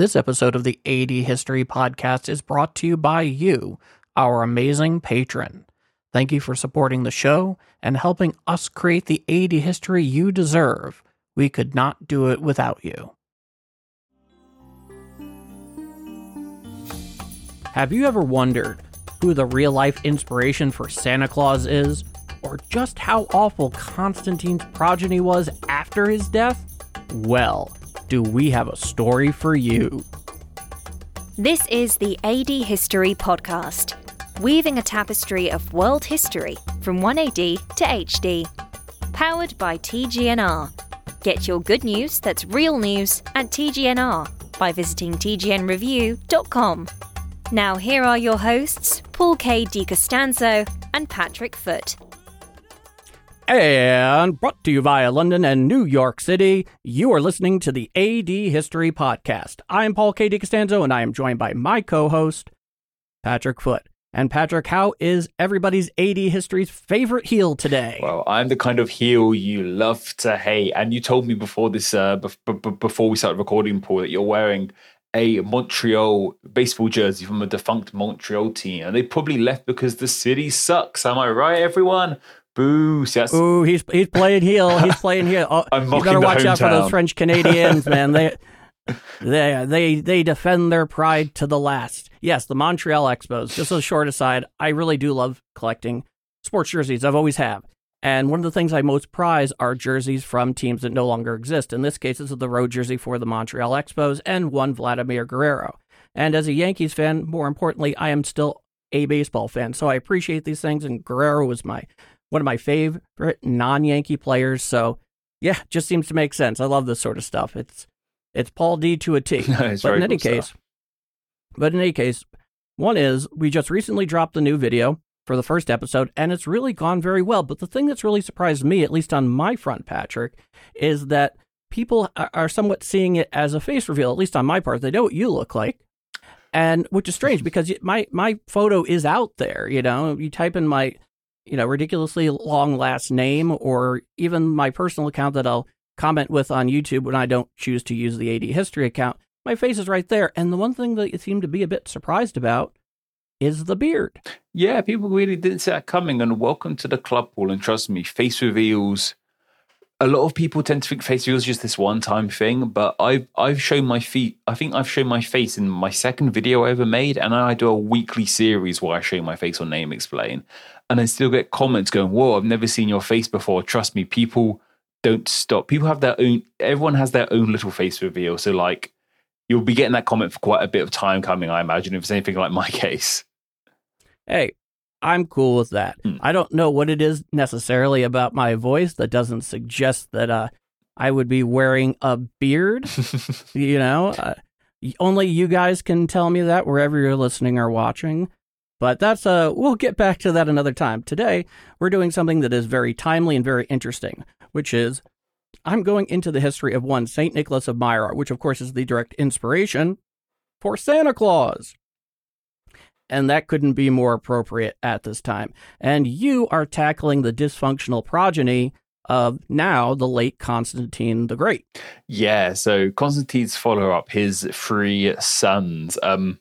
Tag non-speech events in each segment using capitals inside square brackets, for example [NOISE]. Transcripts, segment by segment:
This episode of the AD History Podcast is brought to you by you, our amazing patron. Thank you for supporting the show and helping us create the AD history you deserve. We could not do it without you. Have you ever wondered who the real life inspiration for Santa Claus is? Or just how awful Constantine's progeny was after his death? Well, do we have a story for you? This is the AD History Podcast, weaving a tapestry of world history from 1AD to HD. Powered by TGNR. Get your good news that's real news at TGNR by visiting TGNReview.com. Now, here are your hosts, Paul K. DiCostanzo and Patrick Foot. And brought to you via London and New York City, you are listening to the AD History Podcast. I am Paul K. DiCostanzo, and I am joined by my co host, Patrick Foot. And Patrick, how is everybody's AD History's favorite heel today? Well, I'm the kind of heel you love to hate. And you told me before this, uh, b- b- before we started recording, Paul, that you're wearing a Montreal baseball jersey from a defunct Montreal team. And they probably left because the city sucks. Am I right, everyone? Boo! See, Ooh, he's he's playing heel. He's playing heel. [LAUGHS] Oh, I'm you better watch out for those. French Canadians, man. They [LAUGHS] they they they defend their pride to the last. Yes, the Montreal Expos. Just a short aside, I really do love collecting sports jerseys. I've always have. And one of the things I most prize are jerseys from teams that no longer exist. In this case, this is the road jersey for the Montreal Expos and one Vladimir Guerrero. And as a Yankees fan, more importantly, I am still a baseball fan. So I appreciate these things. And Guerrero was my one of my favorite non-Yankee players. So yeah, just seems to make sense. I love this sort of stuff. It's it's Paul D to a T. [LAUGHS] It's but in any cool case, stuff. but in any case, one is we just recently dropped the new video for the first episode, and it's really gone very well. But the thing that's really surprised me, at least on my front, Patrick, is that people are, are somewhat seeing it as a face reveal. At least on my part, they know what you look like, and which is strange [LAUGHS] because my my photo is out there. You know, you type in my you know ridiculously long last name or even my personal account that I'll comment with on YouTube when I don't choose to use the AD history account. My face is right there. And the one thing that you seem to be a bit surprised about is the beard. Yeah, people really didn't see that coming. And welcome to the club, Paul. And trust me, face reveals. A lot of people tend to think face reveals just this one-time thing, but I've I've shown my feet. I think I've shown my face in my second video I ever made, and I do a weekly series where I show my face on Name Explain, and I still get comments going, "Whoa, I've never seen your face before." Trust me, people don't stop. People have their own. Everyone has their own little face reveal. So like, you'll be getting that comment for quite a bit of time coming. I imagine if it's anything like my [LAUGHS] case. Hey, I'm cool with that. Hmm. I don't know what it is necessarily about my voice that doesn't suggest that uh, I would be wearing a beard. [LAUGHS] you know, uh, only you guys can tell me that wherever you're listening or watching. But that's uh we'll get back to that another time. Today, we're doing something that is very timely and very interesting, which is I'm going into the history of one St. Nicholas of Myra, which of course is the direct inspiration for Santa Claus. And that couldn't be more appropriate at this time. And you are tackling the dysfunctional progeny of now the late Constantine the Great. Yeah, so Constantine's follow up, his three sons. Um,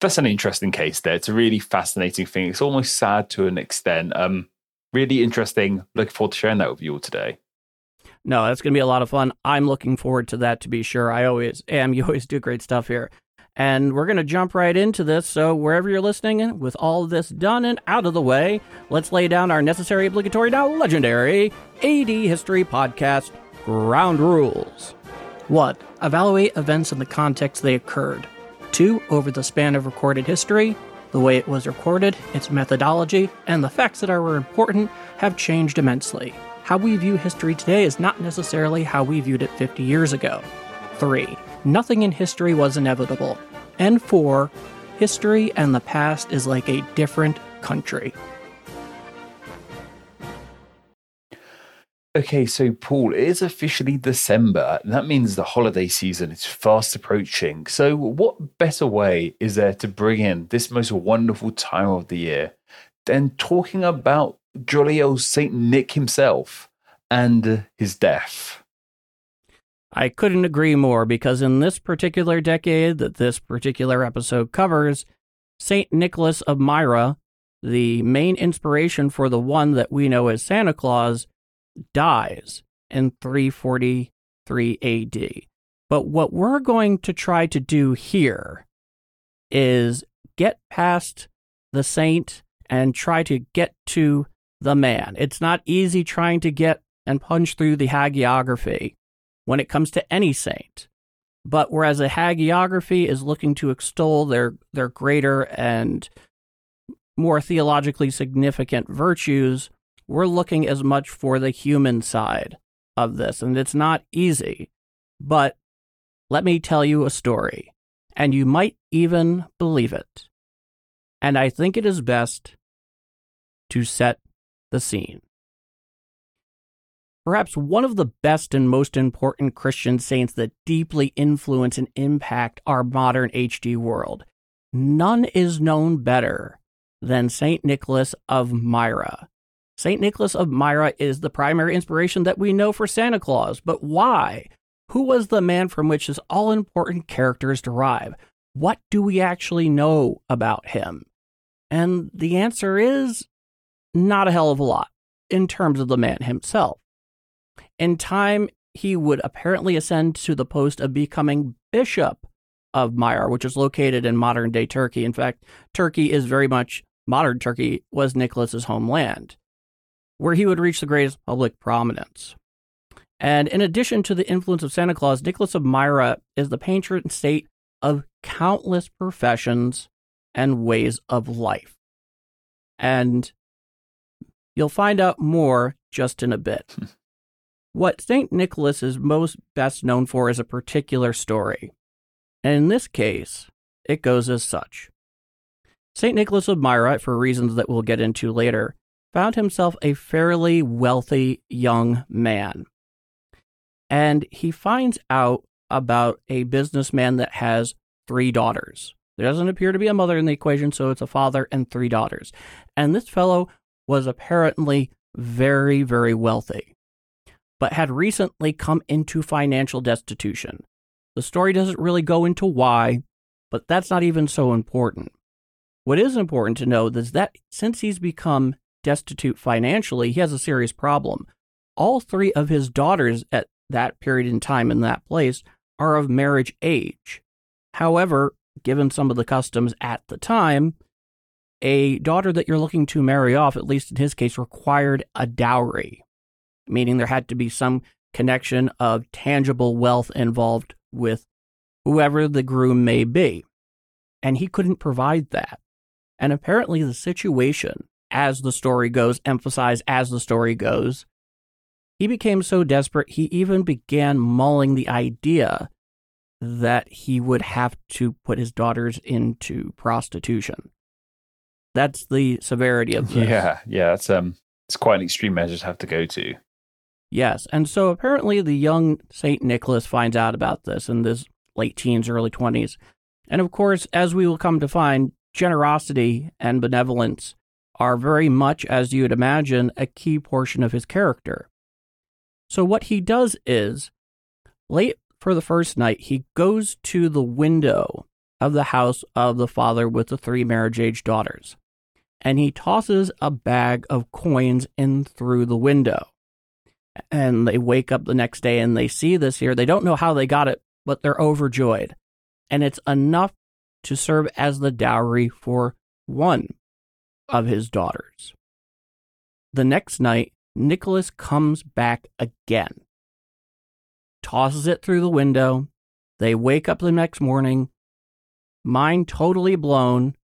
that's an interesting case there. It's a really fascinating thing. It's almost sad to an extent. Um, really interesting. Looking forward to sharing that with you all today. No, that's going to be a lot of fun. I'm looking forward to that to be sure. I always am. You always do great stuff here. And we're going to jump right into this. So, wherever you're listening, with all this done and out of the way, let's lay down our necessary, obligatory, now legendary AD History Podcast ground rules. What? Evaluate events in the context they occurred. 2. Over the span of recorded history, the way it was recorded, its methodology, and the facts that are important have changed immensely. How we view history today is not necessarily how we viewed it 50 years ago. 3. Nothing in history was inevitable. And 4. History and the past is like a different country. Okay, so Paul, it is officially December. That means the holiday season is fast approaching. So, what better way is there to bring in this most wonderful time of the year than talking about jolly old Saint Nick himself and uh, his death? I couldn't agree more because in this particular decade that this particular episode covers, St. Nicholas of Myra, the main inspiration for the one that we know as Santa Claus, dies in 343 AD. But what we're going to try to do here is get past the saint and try to get to the man. It's not easy trying to get and punch through the hagiography when it comes to any saint. But whereas a hagiography is looking to extol their, their greater and more theologically significant virtues, we're looking as much for the human side of this. And it's not easy. But let me tell you a story, and you might even believe it. And I think it is best to set the scene. Perhaps one of the best and most important Christian saints that deeply influence and impact our modern HD world. None is known better than St. Nicholas of Myra. St. Nicholas of Myra is the primary inspiration that we know for Santa Claus, but why? Who was the man from which his all important characters derive? What do we actually know about him? And the answer is not a hell of a lot in terms of the man himself. In time, he would apparently ascend to the post of becoming bishop of Myra, which is located in modern day Turkey. In fact, Turkey is very much modern Turkey was Nicholas's homeland, where he would reach the greatest public prominence. And in addition to the influence of Santa Claus, Nicholas of Myra is the patron saint of countless professions and ways of life. And you'll find out more just in a bit. Hmm. what St. Nicholas is most best known for is a particular story. And in this case, it goes as such. St. Nicholas of Myra, for reasons that we'll get into later, found himself a fairly wealthy young man and he finds out about a businessman that has three daughters. There doesn't appear to be a mother in the equation, so it's a father and three daughters. And this fellow was apparently very, very wealthy, but had recently come into financial destitution. The story doesn't really go into why, but that's not even so important. What is important to know is that since he's become destitute financially, he has a serious problem. All three of his daughters at that period in time in that place are of marriage age. However, given some of the customs at the time, a daughter that you're looking to marry off, at least in his case, required a dowry, meaning there had to be some connection of tangible wealth involved with whoever the groom may be. And he couldn't provide that. And apparently, the situation, as the story goes, emphasize as the story goes, he became so desperate, he even began mulling the idea that he would have to put his daughters into prostitution. That's the severity of this. Yeah, yeah, that's um it's quite an extreme measure to have to go to. Yes, and so apparently the young Saint Nicholas finds out about this in his late teens, early 20s. And of course, as we will come to find, generosity and benevolence are very much, as you would imagine, a key portion of his character. So what he does is, late for the first night, he goes to the window of the house of the father with the three marriage age daughters, and he tosses a bag of coins in through the window. And they wake up the next day and they see this here. They don't know how they got it, but they're overjoyed. And it's enough to serve as the dowry for one of his daughters. The next night, Nicholas comes back again, tosses it through the window. They wake up the next morning, mind totally blown,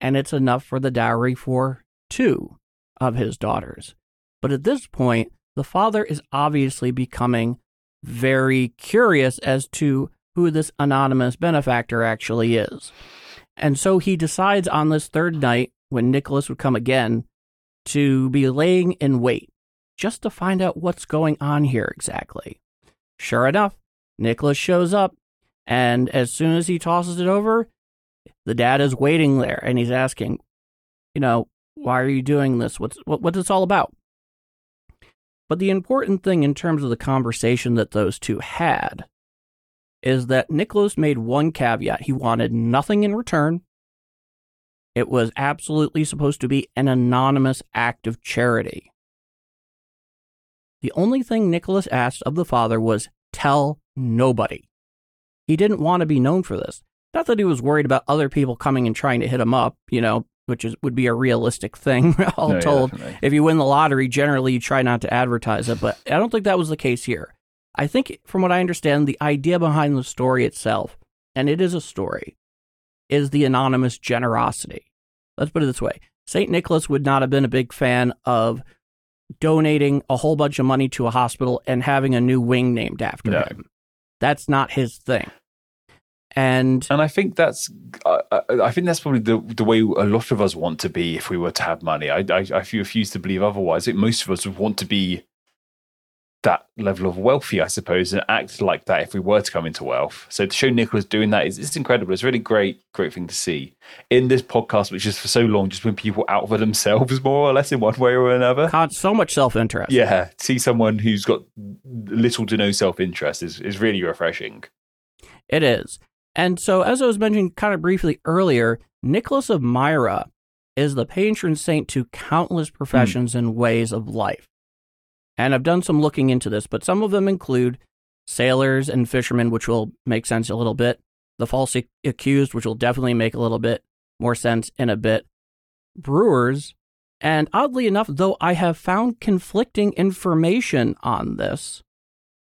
and it's enough for the dowry for two of his daughters. But at this point, the father is obviously becoming very curious as to who this anonymous benefactor actually is. And so he decides on this third night, when Nicholas would come again, to be laying in wait just to find out what's going on here exactly. Sure enough, Nicholas shows up, and as soon as he tosses it over, the dad is waiting there and he's asking, you know, why are you doing this? What's what, what's this all about? But the important thing in terms of the conversation that those two had is that Nicholas made one caveat. He wanted nothing in return. It was absolutely supposed to be an anonymous act of charity. The only thing Nicholas asked of the father was tell nobody. He didn't want to be known for this. Not that he was worried about other people coming and trying to hit him up, you know, which is would be a realistic thing, [LAUGHS] all No, told. definitely. if you win the lottery, generally you try not to advertise it, but I don't think that was the case here. I think, from what I understand, the idea behind the story itself, and it is a story, is the anonymous generosity. Let's put it this way St. Nicholas would not have been a big fan of donating a whole bunch of money to a hospital and having a new wing named after No. him. That's not his thing. And And I think that's I, I, think that's probably the the way a lot of us want to be if we were to have money. I I, I refuse to believe otherwise. I think most of us would want to be that level of wealthy, I suppose, and act like that if we were to come into wealth. So to show Nicholas doing that is it's incredible. It's really great, great thing to see in this podcast, which is for so long just been people out for themselves [LAUGHS] more or less in one way or another. con- so much self interest. Yeah, see someone who's got little to no self interest is is really refreshing. It is. And so, as I was mentioning kind of briefly earlier, Nicholas of Myra is the patron saint to countless hmm. professions and ways of life. And I've done some looking into this, but some of them include sailors and fishermen, which will make sense a little bit, the falsely accused, which will definitely make a little bit more sense in a bit, brewers, and oddly enough, though I have found conflicting information on this,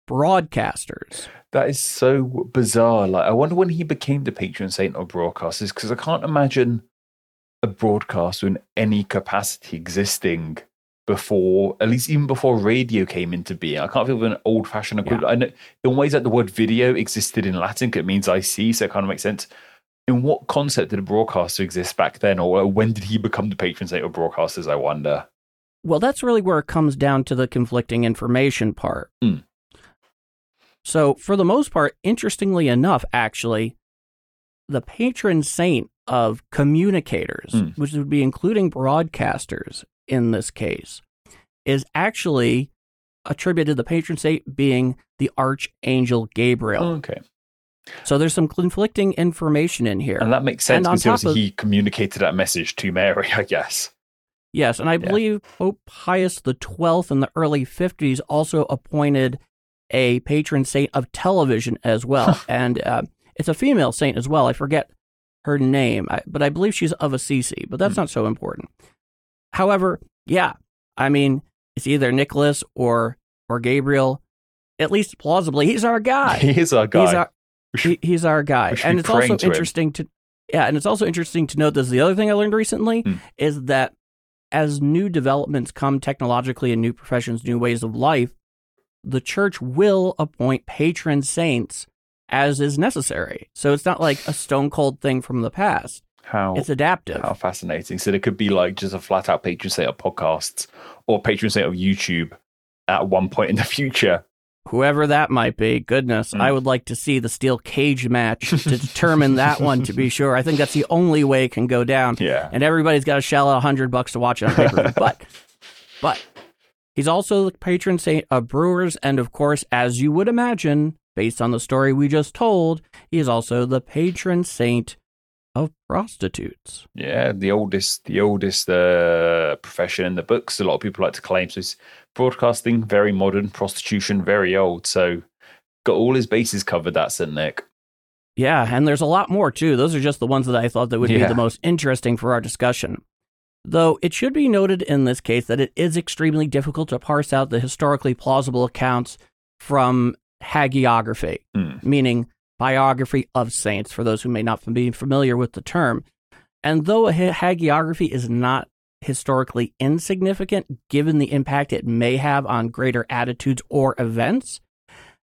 broadcasters. That is so bizarre. Like, I wonder when he became the patron saint of broadcasters because I can't imagine a broadcaster in any capacity existing before, at least even before radio came into being. I can't think of an old fashioned equivalent. I know in ways that the word video existed in Latin, it means I see, so it kind of makes sense. In what concept did a broadcaster exist back then, or when did he become the patron saint of broadcasters? I wonder. Well, that's really where it comes down to the conflicting information part. Mm. So, for the most part, interestingly enough, actually, the patron saint of communicators, Mm. which would be including broadcasters in this case, is actually attributed the patron saint being the archangel Gabriel. Okay. So, there's some conflicting information in here. And that makes sense because of- he communicated that message to Mary, [LAUGHS] I guess. Yes, and I believe Pope Pius the Twelfth in the early fifties also appointed a patron saint of television as well, [LAUGHS] and uh, it's a female saint as well. I forget her name, I, but I believe she's of Assisi, but that's Hmm. not so important. However, yeah, I mean, it's either Nicholas or or Gabriel. At least plausibly, he's our guy. [LAUGHS] He's our guy. He's our, should- he, he's our guy, and it's also to him. interesting to, yeah, and it's also interesting to note. This the other thing I learned recently Hmm. is that as new developments come technologically in new professions, new ways of life, the church will appoint patron saints as is necessary. So it's not like a stone cold thing from the past. How It's adaptive. how fascinating. So there could be like just a flat out patron saint of podcasts or patron saint of YouTube at one point in the future. Whoever that might be, goodness, Hmm. I would like to see the steel cage match to determine that one to be sure. I think that's the only way it can go down. Yeah. and everybody's got to shell out a hundred bucks to watch it on paper. [LAUGHS] but, but he's also the patron saint of brewers, and of course, as you would imagine, based on the story we just told, he is also the patron saint of prostitutes. Yeah, the oldest, the oldest uh, profession in the books. A lot of people like to claim. So it's broadcasting, very modern. Prostitution, very old. So got all his bases covered. That Saint Nick. Yeah, and there's a lot more too. Those are just the ones that I thought that would be the most interesting for our discussion. Though it should be noted in this case that it is extremely difficult to parse out the historically plausible accounts from hagiography, Hmm. meaning biography of saints, for those who may not be familiar with the term. And though a hagiography is not historically insignificant, given the impact it may have on greater attitudes or events,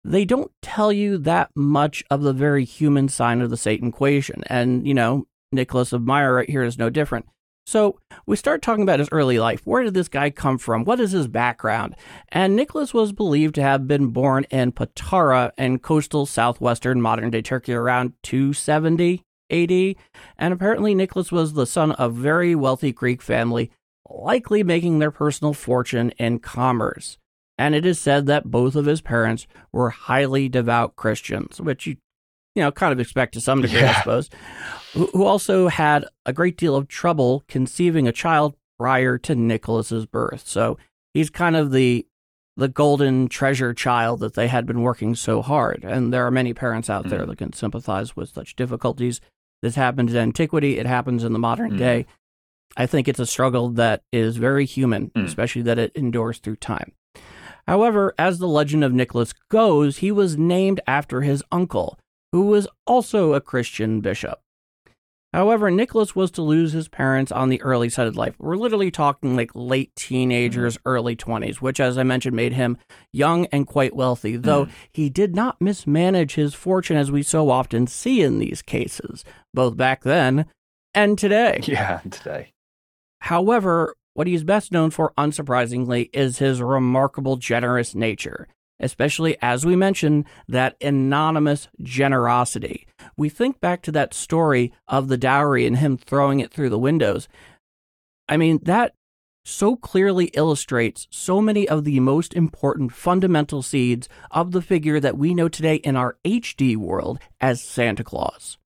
they don't tell you that much of the very human side of the Satan equation. And, you know, Nicholas of Myra right here is no different. So we start talking about his early life. Where did this guy come from? What is his background? And Nicholas was believed to have been born in Patara in coastal southwestern modern day Turkey around 270 AD. And apparently, Nicholas was the son of a very wealthy Greek family, likely making their personal fortune in commerce. And it is said that both of his parents were highly devout Christians, which you, you know, kind of expect to some degree, I suppose, who also had a great deal of trouble conceiving a child prior to Nicholas's birth. So he's kind of the the golden treasure child that they had been working so hard. And there are many parents out there Mm. that can sympathize with such difficulties. This happened in antiquity, it happens in the modern Mm. day. I think it's a struggle that is very human, Mm. especially that it endures through time. However, as the legend of Nicholas goes, he was named after his uncle, who was also a Christian bishop. However, Nicholas was to lose his parents on the early side of life. We're literally talking like late teenagers, mm-hmm. early 20s, which, as I mentioned, made him young and quite wealthy, though mm. he did not mismanage his fortune as we so often see in these cases, both back then and today. [LAUGHS] Yeah, today. However, what he's best known for, unsurprisingly, is his remarkable generous nature, especially as we mentioned, that anonymous generosity. We think back to that story of the dowry and him throwing it through the windows. I mean, that so clearly illustrates so many of the most important fundamental seeds of the figure that we know today in our HD world as Santa Claus.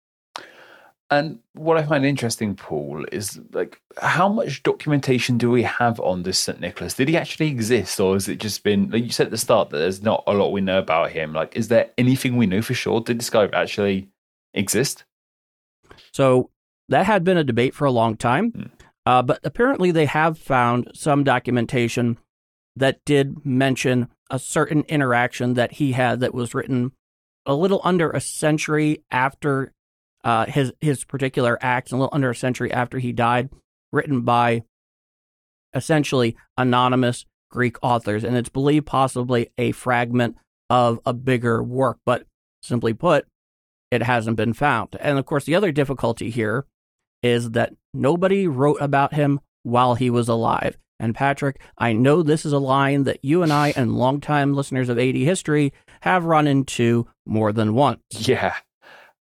And what I find interesting, Paul, is like how much documentation do we have on this St. Nicholas? Did he actually exist, or has it just been like you said at the start that there's not a lot we know about him? Like, is there anything we know for sure? Did this guy actually exist? So that had been a debate for a long time, Hmm. uh, but apparently they have found some documentation that did mention a certain interaction that he had that was written a little under a century after uh, his his particular acts, a little under a century after he died, written by essentially anonymous Greek authors, and it's believed possibly a fragment of a bigger work. But simply put, it hasn't been found. And of course, the other difficulty here is that nobody wrote about him while he was alive. And Patrick, I know this is a line that you and I and longtime listeners of AD history have run into more than once. Yeah.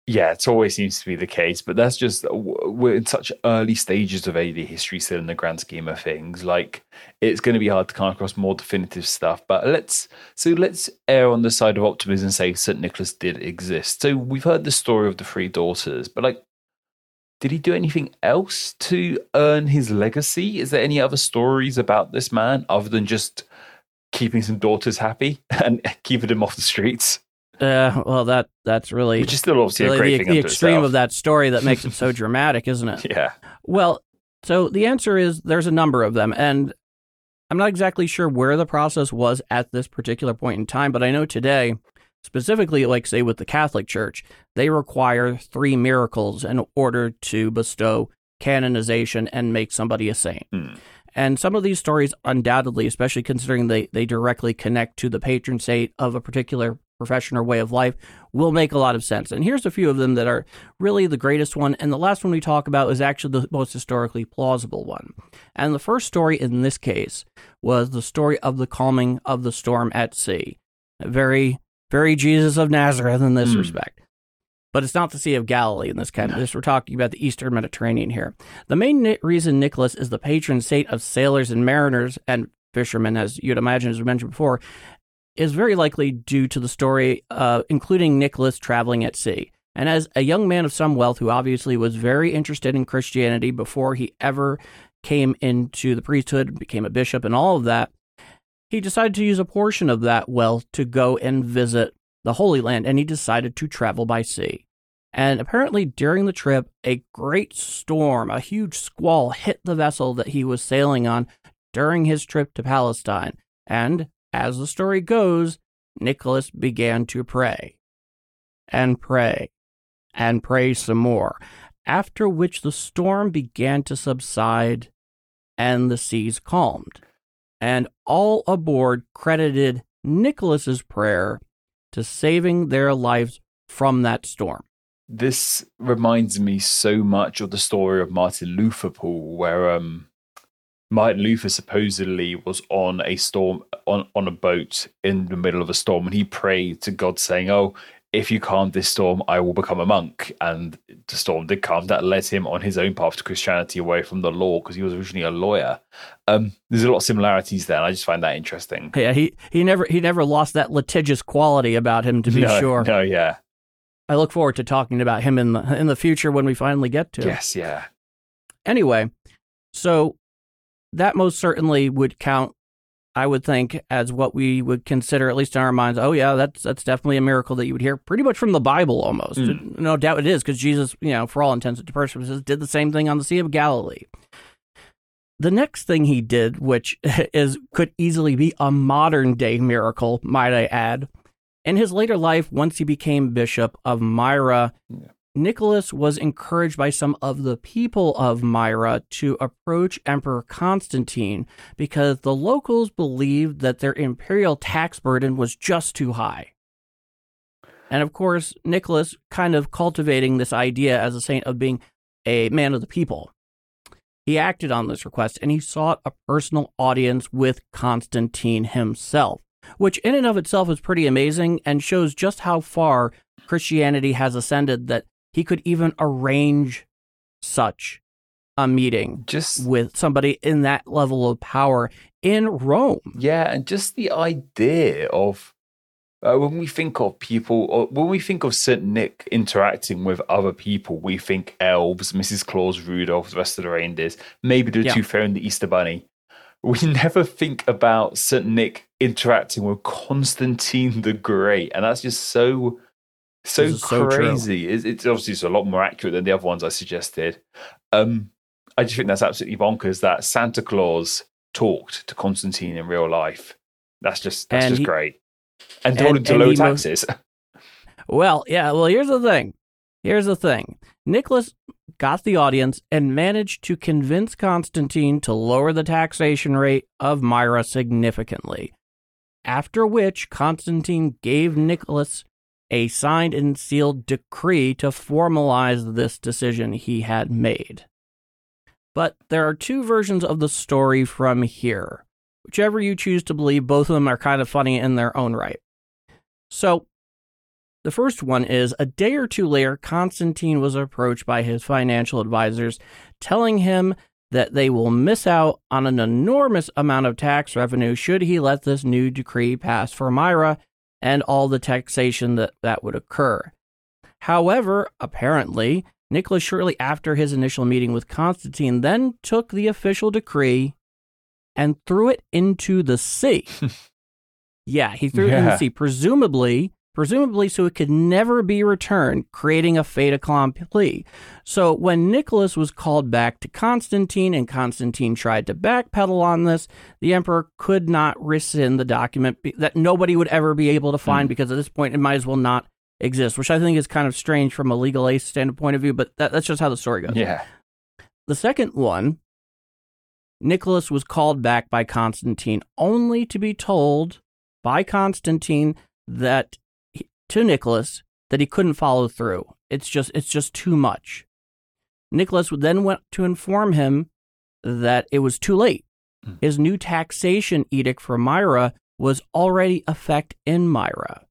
Yeah, it always seems to be the case, but that's just uh, we're in such early stages of AD history still in the grand scheme of things. Like it's going to be hard to come across more definitive stuff. But let's so let's err on the side of optimism and say St. Nicholas did exist. So we've heard the story of the three daughters, but like did he do anything else to earn his legacy? Is there any other stories about this man other than just keeping some daughters happy [LAUGHS] and keeping them off the streets? Uh, well, that that's really, Which is still obviously really great the, the extreme of that story that makes it so [LAUGHS] dramatic, isn't it? Yeah. Well, so the answer is there's a number of them, and I'm not exactly sure where the process was at this particular point in time, but I know today, specifically, like say with the Catholic Church, they require three miracles in order to bestow canonization and make somebody a saint. Hmm. And some of these stories, undoubtedly, especially considering they, they directly connect to the patron saint of a particular profession or way of life, will make a lot of sense. And here's a few of them that are really the greatest one. And the last one we talk about is actually the most historically plausible one. And the first story in this case was the story of the calming of the storm at sea. Very, very Jesus of Nazareth in this Hmm. respect. But it's not the Sea of Galilee in this kind of this. We're talking about the Eastern Mediterranean here. The main ni- reason Nicholas is the patron saint of sailors and mariners and fishermen, as you'd imagine, as we mentioned before, is very likely due to the story, uh, including Nicholas traveling at sea. And as a young man of some wealth who obviously was very interested in Christianity before he ever came into the priesthood, became a bishop, and all of that, he decided to use a portion of that wealth to go and visit the Holy Land, and he decided to travel by sea. And apparently, during the trip, a great storm, a huge squall, hit the vessel that he was sailing on during his trip to Palestine. And as the story goes, Nicholas began to pray and pray and pray some more, after which the storm began to subside and the seas calmed. And all aboard credited Nicholas's prayer to saving their lives from that storm. This reminds me so much of the story of Martin Luther, Paul, where um, Martin Luther supposedly was on a storm on, on a boat in the middle of a storm, and he prayed to God, saying, "Oh, if you calm this storm, I will become a monk." And the Storm did come, that led him on his own path to Christianity away from the law because he was originally a lawyer. Um, there's a lot of similarities there, and I just find that interesting. Yeah, he he never he never lost that litigious quality about him. To be no, sure. No, yeah. I look forward to talking about him in the in the future when we finally get to. Yes, yeah. Anyway, so that most certainly would count I would think as what we would consider, at least in our minds. Oh yeah, that's that's definitely a miracle that you would hear pretty much from the Bible almost. Mm. No doubt it is because Jesus, you know, for all intents and purposes, did the same thing on the Sea of Galilee. The next thing he did, which [LAUGHS] is could easily be a modern day miracle, might I add, in his later life, once he became bishop of Myra, Yeah. Nicholas was encouraged by some of the people of Myra to approach Emperor Constantine because the locals believed that their imperial tax burden was just too high. And of course, Nicholas kind of cultivating this idea as a saint of being a man of the people. He acted on this request and he sought a personal audience with Constantine himself, which in and of itself is pretty amazing and shows just how far Christianity has ascended that he could even arrange such a meeting Just with somebody in that level of power in Rome. Yeah, and just the idea of uh, when we think of people, or when we think of Saint Nick interacting with other people, we think elves, Mrs. Claus, Rudolph, the rest of the reindeers, maybe the Yeah. Tooth Fairy and the Easter Bunny. We [LAUGHS] never think about Saint Nick interacting with Constantine the Great, and that's just so. So crazy. it's, it's obviously it's a lot more accurate than the other ones I suggested. Um, I just think that's absolutely bonkers that Santa Claus talked to Constantine in real life. That's just that's And just he- great. And and- told him to lower taxes. [LAUGHS] Well, yeah, well, here's the thing. Here's the thing. Nicholas got the audience and managed to convince Constantine to lower the taxation rate of Myra significantly. After which, Constantine gave Nicholas a signed and sealed decree to formalize this decision he had made. But there are two versions of the story from here. Whichever you choose to believe, both of them are kind of funny in their own right. So, the first one is a day or two later, Constantine was approached by his financial advisors, telling him that they will miss out on an enormous amount of tax revenue should he let this new decree pass for Myra and all the taxation that, that would occur. However, apparently, Nicholas, shortly after his initial meeting with Constantine, then took the official decree and threw it into the sea. [LAUGHS] yeah, he threw it in the sea, presumably, presumably so it could never be returned, creating a fait accompli. So when Nicholas was called back to Constantine and Constantine tried to backpedal on this, the emperor could not rescind the document that nobody would ever be able to hmm. find because at this point it might as well not exist, which I think is kind of strange from a legal ace standpoint of view, but that, that's just how the story goes. yeah. The second one, Nicholas was called back by Constantine only to be told by Constantine that to Nicholas that he couldn't follow through. It's just it's just too much. Nicholas then went to inform him that it was too late. Mm. His new taxation edict for Myra was already effect in Myra.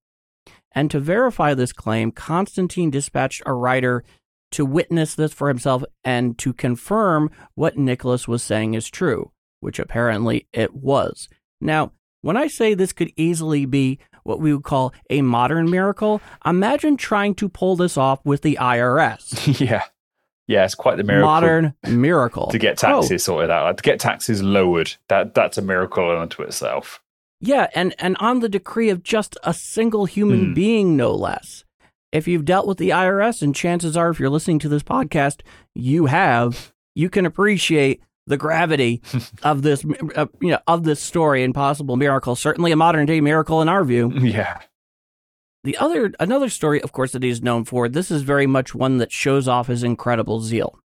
And to verify this claim, Constantine dispatched a writer to witness this for himself and to confirm what Nicholas was saying is true, which apparently it was. Now, when I say this could easily be what we would call a modern miracle, imagine trying to pull this off with the IRS. [LAUGHS] yeah. Yeah, it's quite the miracle Modern miracle. to get Oh, taxes sorted out. To get taxes lowered, that that's a miracle unto itself. Yeah, and, and on the decree of just a single human Hmm. being, no less. If you've dealt with the IRS, and chances are, if you're listening to this podcast, you have, you can appreciate the gravity [LAUGHS] of this, uh, you know, of this story and possible miracle. Certainly, a modern day miracle in our view. [LAUGHS] Yeah. The other, another story, of course, that he's known for. This is very much one that shows off his incredible zeal,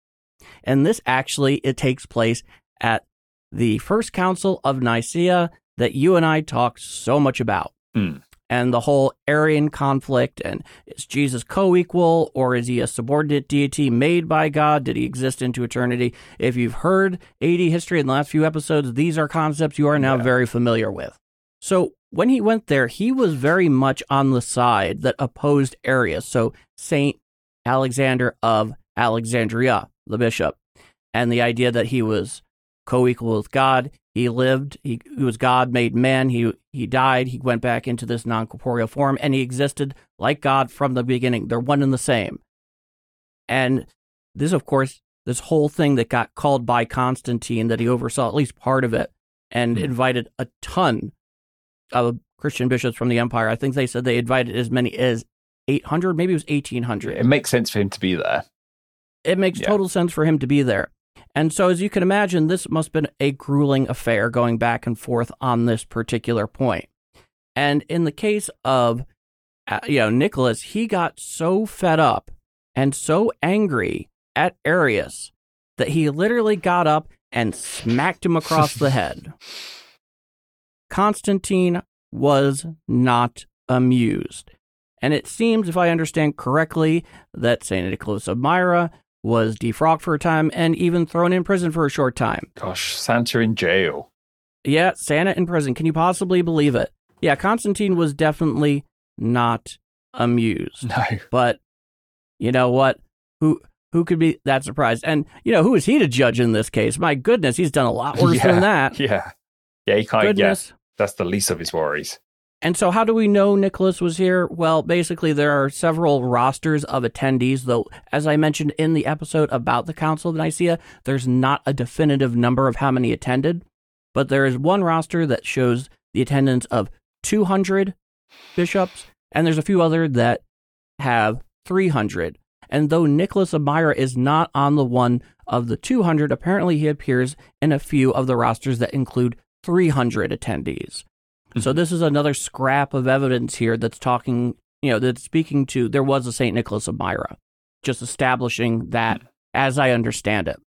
and this actually it takes place at the first council of Nicaea that you and I talked so much about, Hmm. And the whole Arian conflict. And is Jesus co-equal, or is he a subordinate deity made by God? Did he exist into eternity? If you've heard AD history in the last few episodes, these are concepts you are now Yeah. very familiar with. So when he went there, he was very much on the side that opposed Arius. So Saint Alexander of Alexandria, the bishop, and the idea that he was co equal with God. He lived, he, he was God made man, he, he died, he went back into this non corporeal form, and he existed like God from the beginning. They're one and the same. And this, of course, this whole thing that got called by Constantine, that he oversaw at least part of it, and Hmm. invited a ton of Christian bishops from the empire. I think they said they invited as many as 800, maybe it was 1800 It makes sense for him to be there. it makes Yeah. total sense for him to be there. And so, as you can imagine, this must have been a grueling affair going back and forth on this particular point. And in the case of, uh, you know, Nicholas, he got so fed up and so angry at Arius that he literally got up and smacked him across the head. [LAUGHS] Constantine was not amused. And it seems, if I understand correctly, that St. Nicholas of Myra was defrocked for a time and even thrown in prison for a short time. Gosh, Santa in jail. Yeah, Santa in prison. Can you possibly believe it? Yeah, Constantine was definitely not amused. [LAUGHS] No. But you know what? Who who could be that surprised? And you know, who is he to judge in this case? My goodness, he's done a lot worse yeah, than that. Yeah. Yeah, he kind of, yeah, that's the least of his worries. And so, how do we know Nicholas was here? Well, basically, there are several rosters of attendees, though, as I mentioned in the episode about the Council of Nicaea, there's not a definitive number of how many attended, but there is one roster that shows the attendance of 200 bishops, and there's a few other that have 300. And though Nicholas of Myra is not on the one of the 200, apparently he appears in a few of the rosters that include 300 attendees. [LAUGHS] So this is another scrap of evidence here that's talking, you know, that's speaking to there was a St. Nicholas of Myra, just establishing that hmm. as I understand it.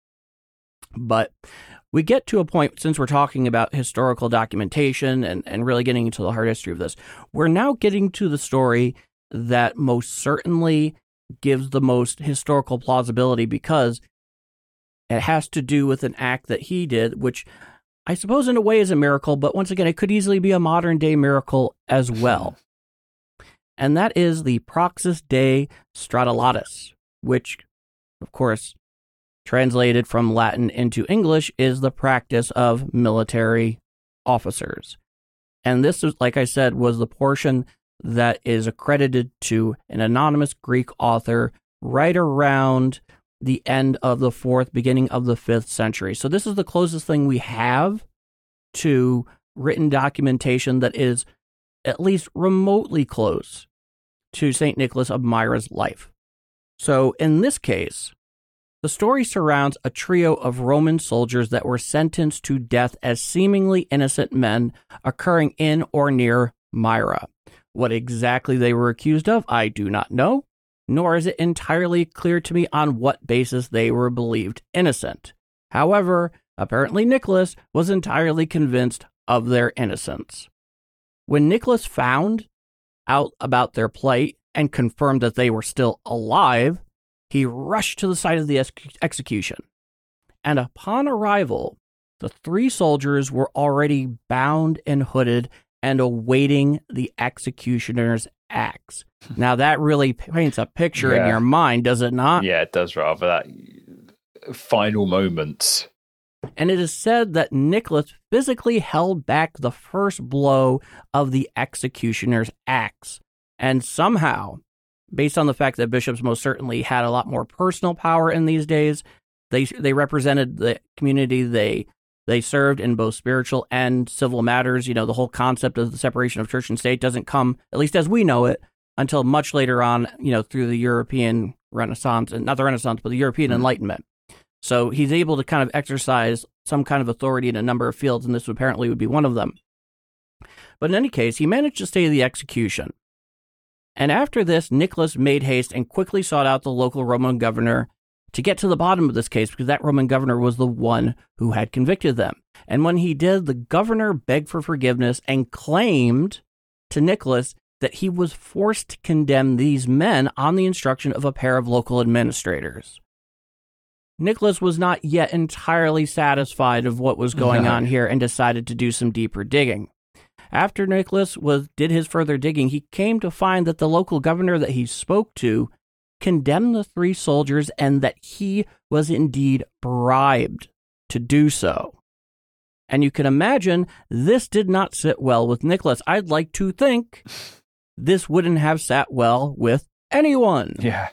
But we get to a point, since we're talking about historical documentation and, and really getting into the hard history of this, we're now getting to the story that most certainly gives the most historical plausibility because it has to do with an act that he did, which I suppose in a way is a miracle, but once again, it could easily be a modern day miracle as well. [LAUGHS] And that is the Praxis de Stratelatis, which, of course, translated from Latin into English, is the practice of military officers. And this is, like I said, was the portion that is accredited to an anonymous Greek author right around the end of the fourth, beginning of the fifth century. So this is the closest thing we have to written documentation that is at least remotely close to St. Nicholas of Myra's life. So in this case, the story surrounds a trio of Roman soldiers that were sentenced to death as seemingly innocent men occurring in or near Myra. What exactly they were accused of, I do not know, nor is it entirely clear to me on what basis they were believed innocent. However, apparently Nicholas was entirely convinced of their innocence. When Nicholas found out about their plight and confirmed that they were still alive, he rushed to the site of the ex- execution. And upon arrival, the three soldiers were already bound and hooded and awaiting the executioner's axe. Now, that really paints a picture in your mind, does it not? Yeah, it does rather that final moments. And it is said that Nicholas physically held back the first blow of the executioner's axe. And somehow, based on the fact that bishops most certainly had a lot more personal power in these days, they they represented the community they they served in both spiritual and civil matters. You know, the whole concept of the separation of church and state doesn't come, at least as we know it, until much later on, you know, through the European Renaissance, and not the Renaissance, but the European Mhm. Enlightenment. So he's able to kind of exercise some kind of authority in a number of fields, and this apparently would be one of them. But in any case, he managed to stay the execution. And after this, Nicholas made haste and quickly sought out the local Roman governor to get to the bottom of this case because that Roman governor was the one who had convicted them. And when he did, the governor begged for forgiveness and claimed to Nicholas that he was forced to condemn these men on the instruction of a pair of local administrators. Nicholas was not yet entirely satisfied of what was going No. [LAUGHS] on here and decided to do some deeper digging. After Nicholas was did his further digging, he came to find that the local governor that he spoke to condemned the three soldiers and that he was indeed bribed to do so. And you can imagine this did not sit well with Nicholas. I'd like to think this wouldn't have sat well with anyone. Yeah.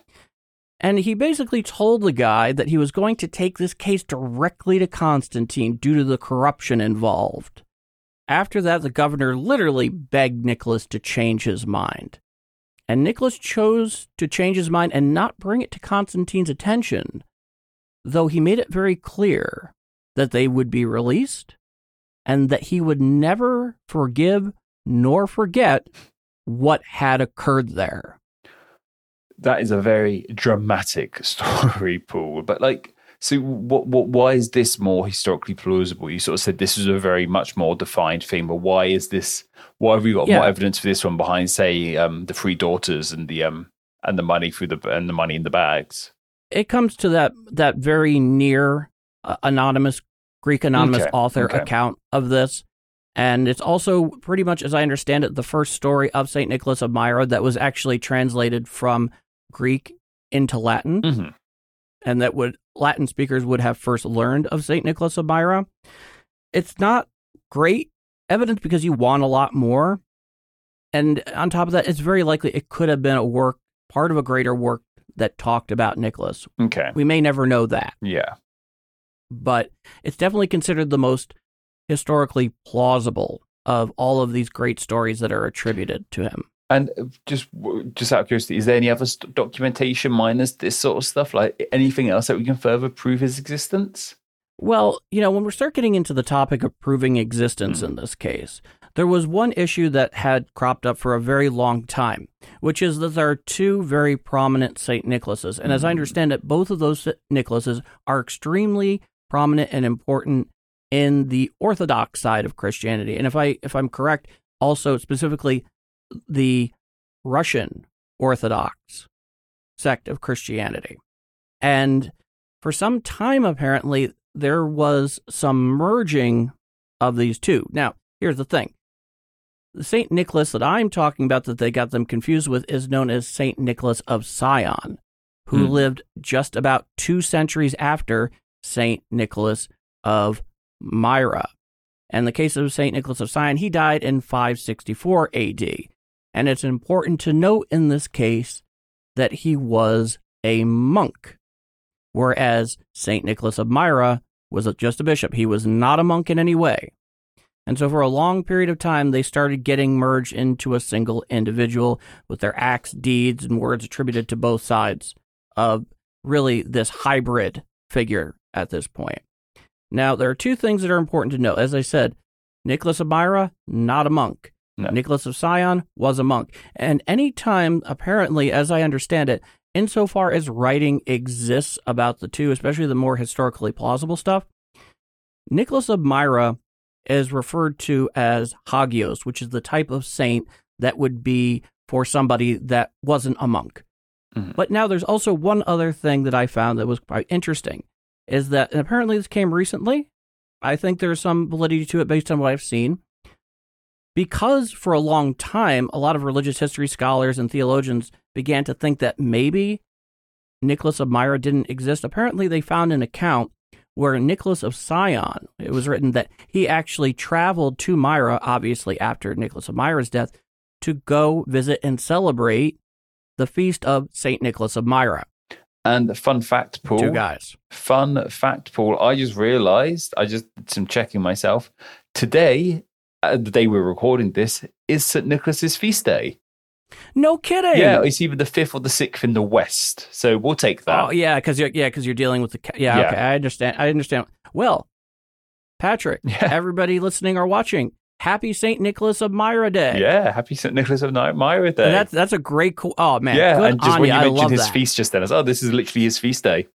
And he basically told the guy that he was going to take this case directly to Constantine due to the corruption involved. After that, the governor literally begged Nicholas to change his mind. And Nicholas chose to change his mind and not bring it to Constantine's attention, though he made it very clear that they would be released and that he would never forgive nor forget what had occurred there. That is a very dramatic [LAUGHS] story, Paul. But like, so what? What? Why is this more historically plausible? You sort of said this is a very much more defined thing, but why is this? Why have we got Yeah. more evidence for this one behind, say, um, the three daughters and the um and the money through the and the money in the bags? it comes to that that very near uh, anonymous Greek anonymous Okay, author okay. account of this, and it's also pretty much, as I understand it, the first story of Saint Nicholas of Myra that was actually translated from Greek into Latin, Mm-hmm. And that would Latin speakers would have first learned of Saint Nicholas of Myra. It's not great evidence because you want a lot more, and on top of that, it's very likely it could have been a work part of a greater work that talked about Nicholas. Okay. We may never know that, Yeah. but it's definitely considered the most historically plausible of all of these great stories that are attributed to him. And just just out of curiosity, is there any other documentation minus this sort of stuff? Like anything else that we can further prove his existence? Well, you know, when we start getting into the topic of proving existence in mm. this case, there was one issue that had cropped up for a very long time, which is that there are two very prominent St. Nicholases. And as I mm. understand it, both of those Nicholases are extremely prominent and important in the Orthodox side of Christianity. And if I if I'm correct, also specifically the Russian Orthodox sect of Christianity. And for some time, apparently, there was some merging of these two. Now, here's the thing the St. Nicholas that I'm talking about that they got them confused with is known as St. Nicholas of Sion, who Hmm. lived just about two centuries after St. Nicholas of Myra. And the case of St. Nicholas of Sion, he died in 564 AD. And it's important to note in this case that he was a monk, whereas St. Nicholas of Myra was just a bishop. He was not a monk in any way. And so, for a long period of time, they started getting merged into a single individual with their acts, deeds, and words attributed to both sides of really this hybrid figure at this point. Now, there are two things that are important to note. As I said, Nicholas of Myra, not a monk. No. Nicholas of Sion was a monk. And any time, apparently, as I understand it, insofar as writing exists about the two, especially the more historically plausible stuff, Nicholas of Myra is referred to as Hagios, which is the type of saint that would be for somebody that wasn't a monk. Mhm. But now there's also one other thing that I found that was quite interesting is that, and apparently this came recently. I think there's some validity to it based on what I've seen. Because for a long time, a lot of religious history scholars and theologians began to think that maybe Nicholas of Myra didn't exist. Apparently, they found an account where Nicholas of Sion, it was written that he actually traveled to Myra, obviously after Nicholas of Myra's death, to go visit and celebrate the feast of St. Nicholas of Myra. And fun fact, Paul. Two guys. Fun fact, Paul. I just realized, I just did some checking myself. Today, uh, the day we're recording this, is St. Nicholas's feast day. No kidding. Yeah, it's either the 5th or the 6th in the West. So we'll take that. Oh yeah, because you're yeah, because you're dealing with the ca- yeah, Yeah. Okay, I understand. I understand. Well, Patrick, [LAUGHS] Yeah. everybody listening or watching, happy Saint Nicholas of Myra Day. Yeah, happy St. Nicholas of Myra Day. And that's that's a great cool. Oh man, yeah, good and just when you. you mentioned his that. feast just then, I was, oh, this is literally his feast day.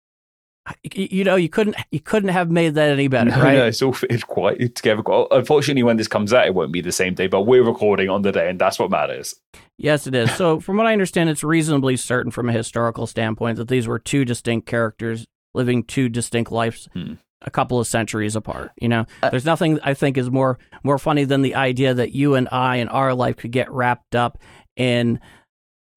You know, you couldn't you couldn't have made that any better, No, right? no, it's all fitted quite together. Unfortunately, when this comes out, it won't be the same day, but we're recording on the day, and that's what matters. Yes, it is. So, [LAUGHS] from what I understand, it's reasonably certain from a historical standpoint that these were two distinct characters living two distinct lives, Hmm. a couple of centuries apart. You know, Uh, there's nothing I think is more more funny than the idea that you and I in our life could get wrapped up in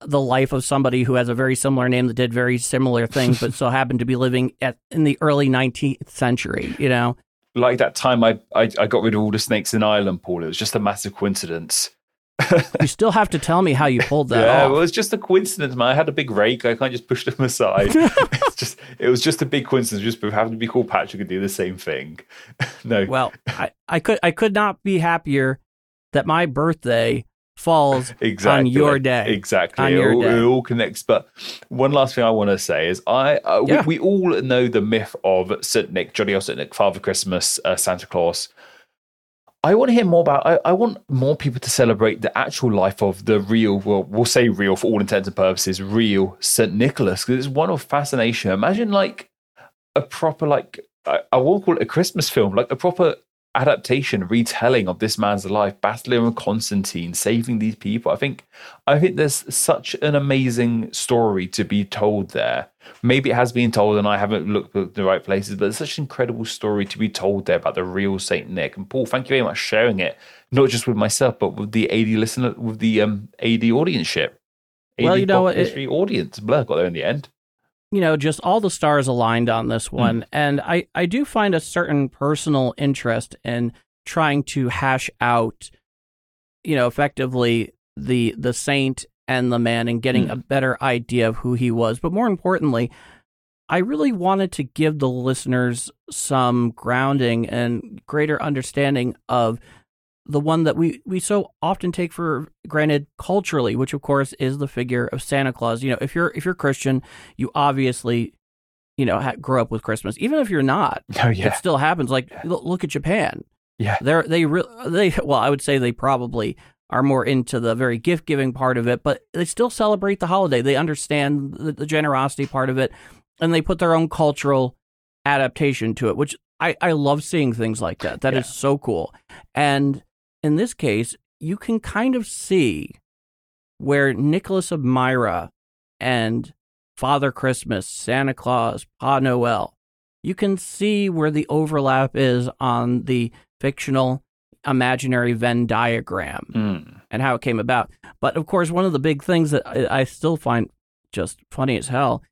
the life of somebody who has a very similar name that did very similar things, but [LAUGHS] so happened to be living at in the early 19th century. You know, like that time I, I I got rid of all the snakes in Ireland, Paul. It was just a massive coincidence. [LAUGHS] you still have to tell me how you pulled that yeah, off. well, it's just a coincidence, man. I had a big rake. I can't just push them aside. [LAUGHS] it's just, it was just a big coincidence. Just having to be called Patrick and do the same thing. no. Well, I, I could I could not be happier that my birthday falls exactly on your day. Exactly. On it, all, day. it all connects. But one last thing I want to say is I uh, Yeah. we, we all know the myth of Saint Nick, Johnny old Saint Nick, Father Christmas, uh, Santa Claus. I want to hear more about. I, I want more people to celebrate the actual life of the real. Well, we'll say real for all intents and purposes. Real Saint Nicholas because it's one of fascination. Imagine like a proper like I, I won't call it a Christmas film, like a proper adaptation, retelling of this man's life, battling with Constantine, saving these people. I think I think there's such an amazing story to be told there. Maybe it has been told and I haven't looked at the right places, but there's such an incredible story to be told there about the real Saint Nick. And Paul, thank you very much for sharing it, not just with myself, but with the AD listener, with the um, AD audience Well, you know what, it- history audience. Blur got there in the end. You know, just all the stars aligned on this Hmm. one. And I, I do find a certain personal interest in trying to hash out, you know, effectively the the saint and the man and getting Hmm. a better idea of who he was. But more importantly, I really wanted to give the listeners some grounding and greater understanding of the one that we, we so often take for granted culturally, which of course is the figure of Santa Claus. You know, if you're if you're Christian, you obviously, you know, ha- grow up with Christmas. Even if you're not, [LAUGHS] Oh it still happens. Like lo- look at Japan. Yeah. They're they re- they well, I would say they probably are more into the very gift giving part of it, but they still celebrate the holiday. They understand the, the generosity part of it, and they put their own cultural adaptation to it, which I I love seeing things like that. That is Yeah. so cool. And in this case, you can kind of see where Nicholas of Myra and Father Christmas, Santa Claus, Pa Noel, you can see where the overlap is on the fictional imaginary Venn diagram Mm. and how it came about. But of course, one of the big things that I I still find just funny as hell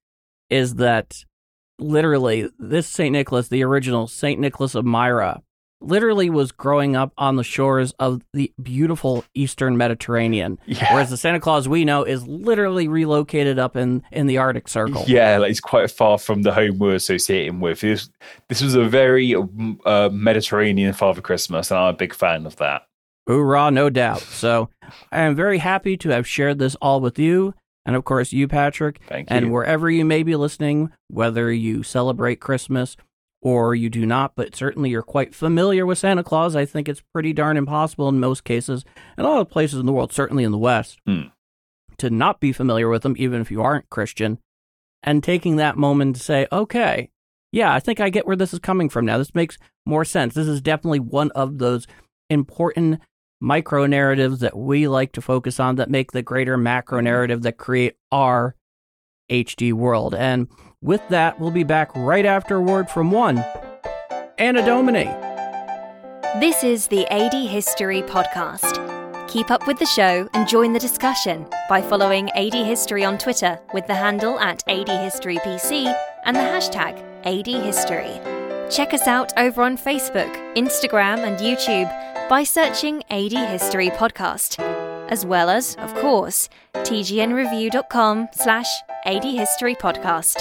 is that literally this St. Nicholas, the original St. Nicholas of Myra, literally was growing up on the shores of the beautiful Eastern Mediterranean. Yeah. Whereas the Santa Claus we know is literally relocated up in, in the Arctic Circle. Yeah, like it's quite far from the home we're associating with. This, this was a very uh, Mediterranean Father Christmas, and I'm a big fan of that. Hoorah, no doubt. So I am very happy to have shared this all with you. And of course, you, Patrick, Thank you. and wherever you may be listening, whether you celebrate Christmas or you do not, but certainly you're quite familiar with Santa Claus, I think it's pretty darn impossible in most cases, and a lot of places in the world, certainly in the West, Hmm. to not be familiar with them, even if you aren't Christian, and taking that moment to say, okay, yeah, I think I get where this is coming from now. This makes more sense. This is definitely one of those important micro narratives that we like to focus on that make the greater macro narrative that create our HD world. And with that, we'll be back right after word from one, Anno Domini. This is the AD History Podcast. Keep up with the show and join the discussion by following AD History on Twitter with the handle at AD History PC and the hashtag AD History. Check us out over on Facebook, Instagram, and YouTube by searching AD History Podcast, as well as, of course, tgnreview.com slash AD History Podcast.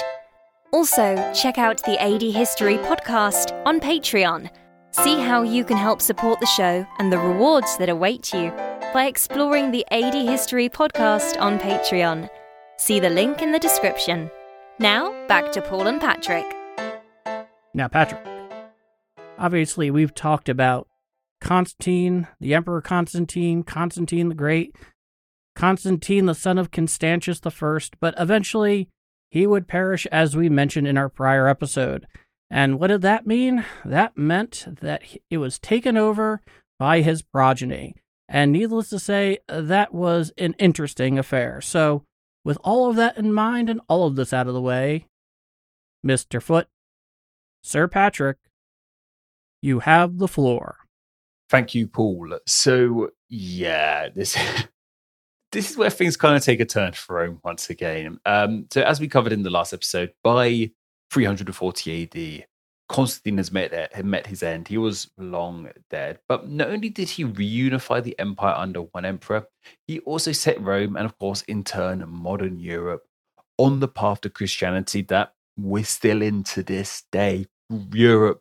Also, check out the AD History Podcast on Patreon. See how you can help support the show and the rewards that await you by exploring the AD History podcast on Patreon. See the link in the description. Now, back to Paul and Patrick. Now, Patrick, obviously, we've talked about Constantine, the Emperor Constantine, Constantine the Great, Constantine, the son of Constantius First, but eventually he would perish, as we mentioned in our prior episode. And what did that mean? That meant that it was taken over by his progeny. And needless to say, that was an interesting affair. So, with all of that in mind and all of this out of the way, Mr. Foot, Sir Patrick, you have the floor. Thank you, Paul. So, yeah, this [LAUGHS] this is where things kind of take a turn for Rome once again. Um, so, as we covered in the last episode, by 340 AD, Constantine has met, had met his end. He was long dead. But not only did he reunify the empire under one emperor, he also set Rome and, of course, in turn, modern Europe on the path to Christianity that we're still in to this day. Europe,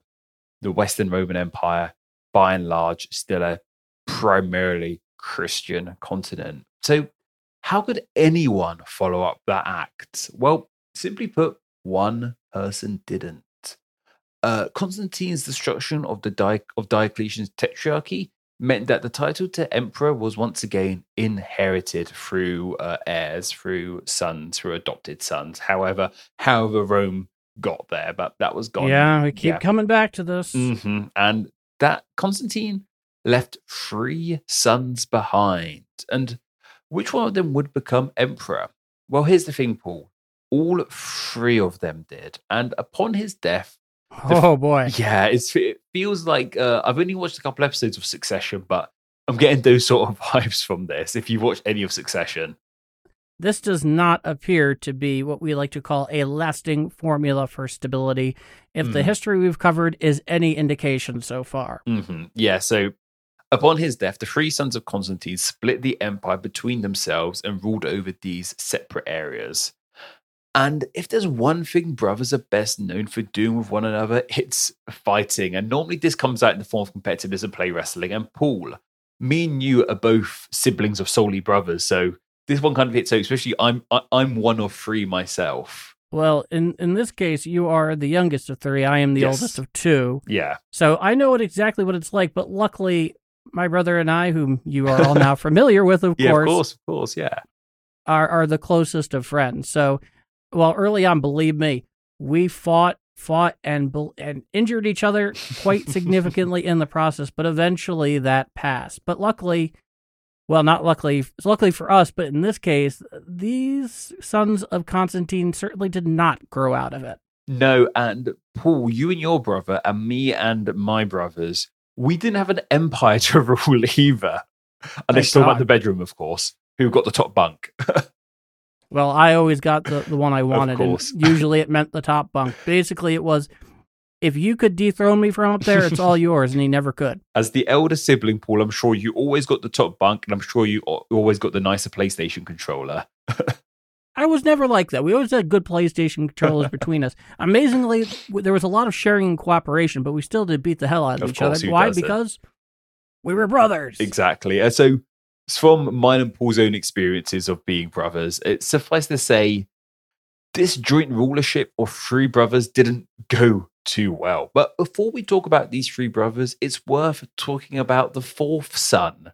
the Western Roman Empire, by and large, still a primarily Christian continent. So, how could anyone follow up that act? Well, simply put, one person didn't. Uh, Constantine's destruction of the Di- of Diocletian's tetrarchy meant that the title to emperor was once again inherited through uh, heirs, through sons, through adopted sons. However, however Rome got there, but that was gone. Yeah, we keep Yeah. coming back to this. hmm And that Constantine left three sons behind. And which one of them would become emperor? Well, here's the thing, Paul. All three of them did. And upon his death, Oh boy. yeah, it's, it feels like uh, I've only watched a couple episodes of Succession, but I'm getting those sort of [LAUGHS] vibes from this. If you watch any of Succession, This does not appear to be what we like to call a lasting formula for stability. If the Mhm. history we've covered is any indication so far. hmm Yeah, so upon his death, the three sons of Constantine split the empire between themselves and ruled over these separate areas. And if there's one thing brothers are best known for doing with one another, it's fighting. And normally this comes out in the form of competitiveness and play wrestling. And Paul, me and you are both siblings of solely brothers, so this one kind of hits home. Especially, I'm I, I'm one of three myself. Well, in, in this case, you are the youngest of three. I am the Yes. oldest of two. Yeah, So I know what exactly what it's like, but luckily, my brother and I, whom you are all now [LAUGHS] familiar with, of yeah, course, of course, of course, yeah. are are the closest of friends. So, well, early on, believe me, we fought, fought, and and injured each other quite [LAUGHS] significantly in the process. But eventually, that passed. But luckily, well, not luckily, luckily for us, but in this case, these sons of Constantine certainly did not grow out of it. No, and Paul, you and your brother, and me and my brothers, we didn't have an empire [LAUGHS] to rule either. And they still about the bedroom, of course, who got the top bunk. [LAUGHS] Well, I always got the, the one I wanted. usually it meant the top bunk. Basically, it was if you could dethrone me from up there, it's all [LAUGHS] yours. And he never could. As the elder sibling, Paul, I'm sure you always got the top bunk, and I'm sure you always got the nicer PlayStation controller. I was never like that. We always had good PlayStation controllers [LAUGHS] between us. Amazingly, there was a lot of sharing and cooperation, but we still did beat the hell out of, Of each other. Why? Because we were brothers. Exactly. And so, from mine and Paul's own experiences of being brothers, it suffice to say, this joint rulership of three brothers didn't go too well. But before we talk about these three brothers, it's worth talking about the fourth son.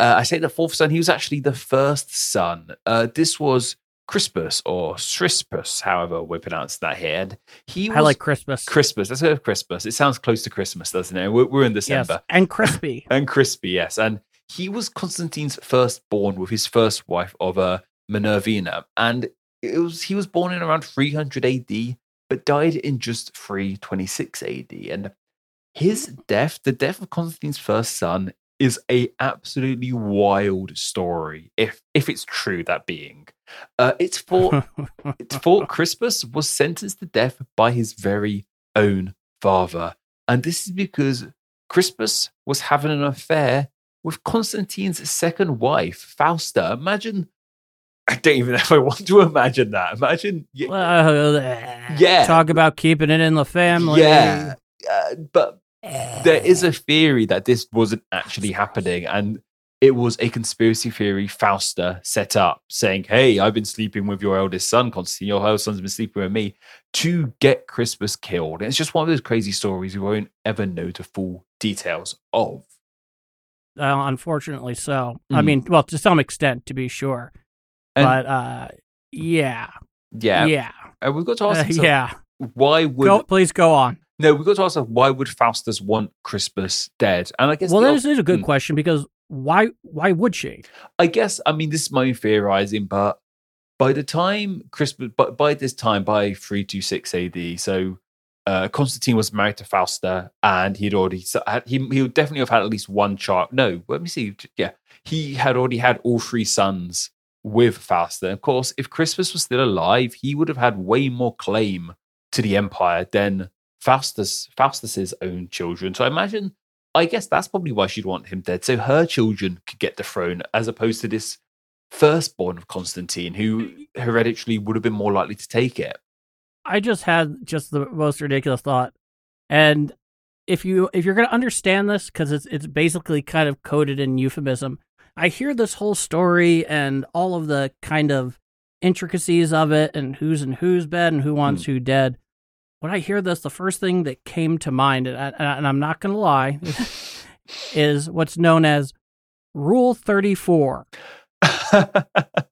Uh, I say the fourth son, he was actually the first son. Uh, this was Crispus or Crispus, however we pronounce that here. And he was I like Christmas. Crispus. Let's go Crispus. It sounds close to Christmas, doesn't it? We're, we're in yes, December. and crispy. [LAUGHS] And crispy, yes. And he was Constantine's firstborn with his first wife of uh, Minervina. And it was he was born in around 300 AD, but died in just 326 AD. And his death, the death of Constantine's first son, is a absolutely wild story, if if it's true, that being. Uh, it's for it's thought [LAUGHS] Crispus was sentenced to death by his very own father. And this is because Crispus was having an affair with Constantine's second wife, Fausta. Imagine, I don't even know if I want to imagine that. Imagine, y- Well, Yeah. Talk about keeping it in the family. yeah. Uh, but there is a theory that this wasn't actually happening. And it was a conspiracy theory Fausta set up saying, Hey, I've been sleeping with your eldest son, Constantine. Your eldest son's been sleeping with me to get Crispus killed. And it's just one of those crazy stories you won't ever know the full details of. Uh, unfortunately, so. I Mm. mean, well, to some extent, to be sure. And- but uh, yeah, Yeah. yeah, And we've got to Uh, ask ourselves, yeah. why would Go, please go on. no, we've got to ask ourselves, why would Faustus want Crispus dead? And I guess Well, this is a good Mm. question because why? Why would she? I guess I mean this is my own theorizing, but by the time Crispus, but by this time, by three two six AD, so uh, Constantine was married to Fausta, and he'd already so- had, he he would definitely have had at least one child. No, let me see. Yeah, he had already had all three sons with Fausta. Of course, if Crispus was still alive, he would have had way more claim to the empire than Faustus Faustus's own children. So I imagine, I guess that's probably why she'd want him dead, so her children could get the throne, as opposed to this firstborn of Constantine, who hereditarily would have been more likely to take it. I just had just the most ridiculous thought, and if you if you're going to understand this because it's it's basically kind of coded in euphemism. I hear this whole story and all of the kind of intricacies of it and who's in whose bed and who wants hmm. who dead. When I hear this, the first thing that came to mind, and, I, and I'm not going to lie, [LAUGHS] is what's known as Rule 34. [LAUGHS]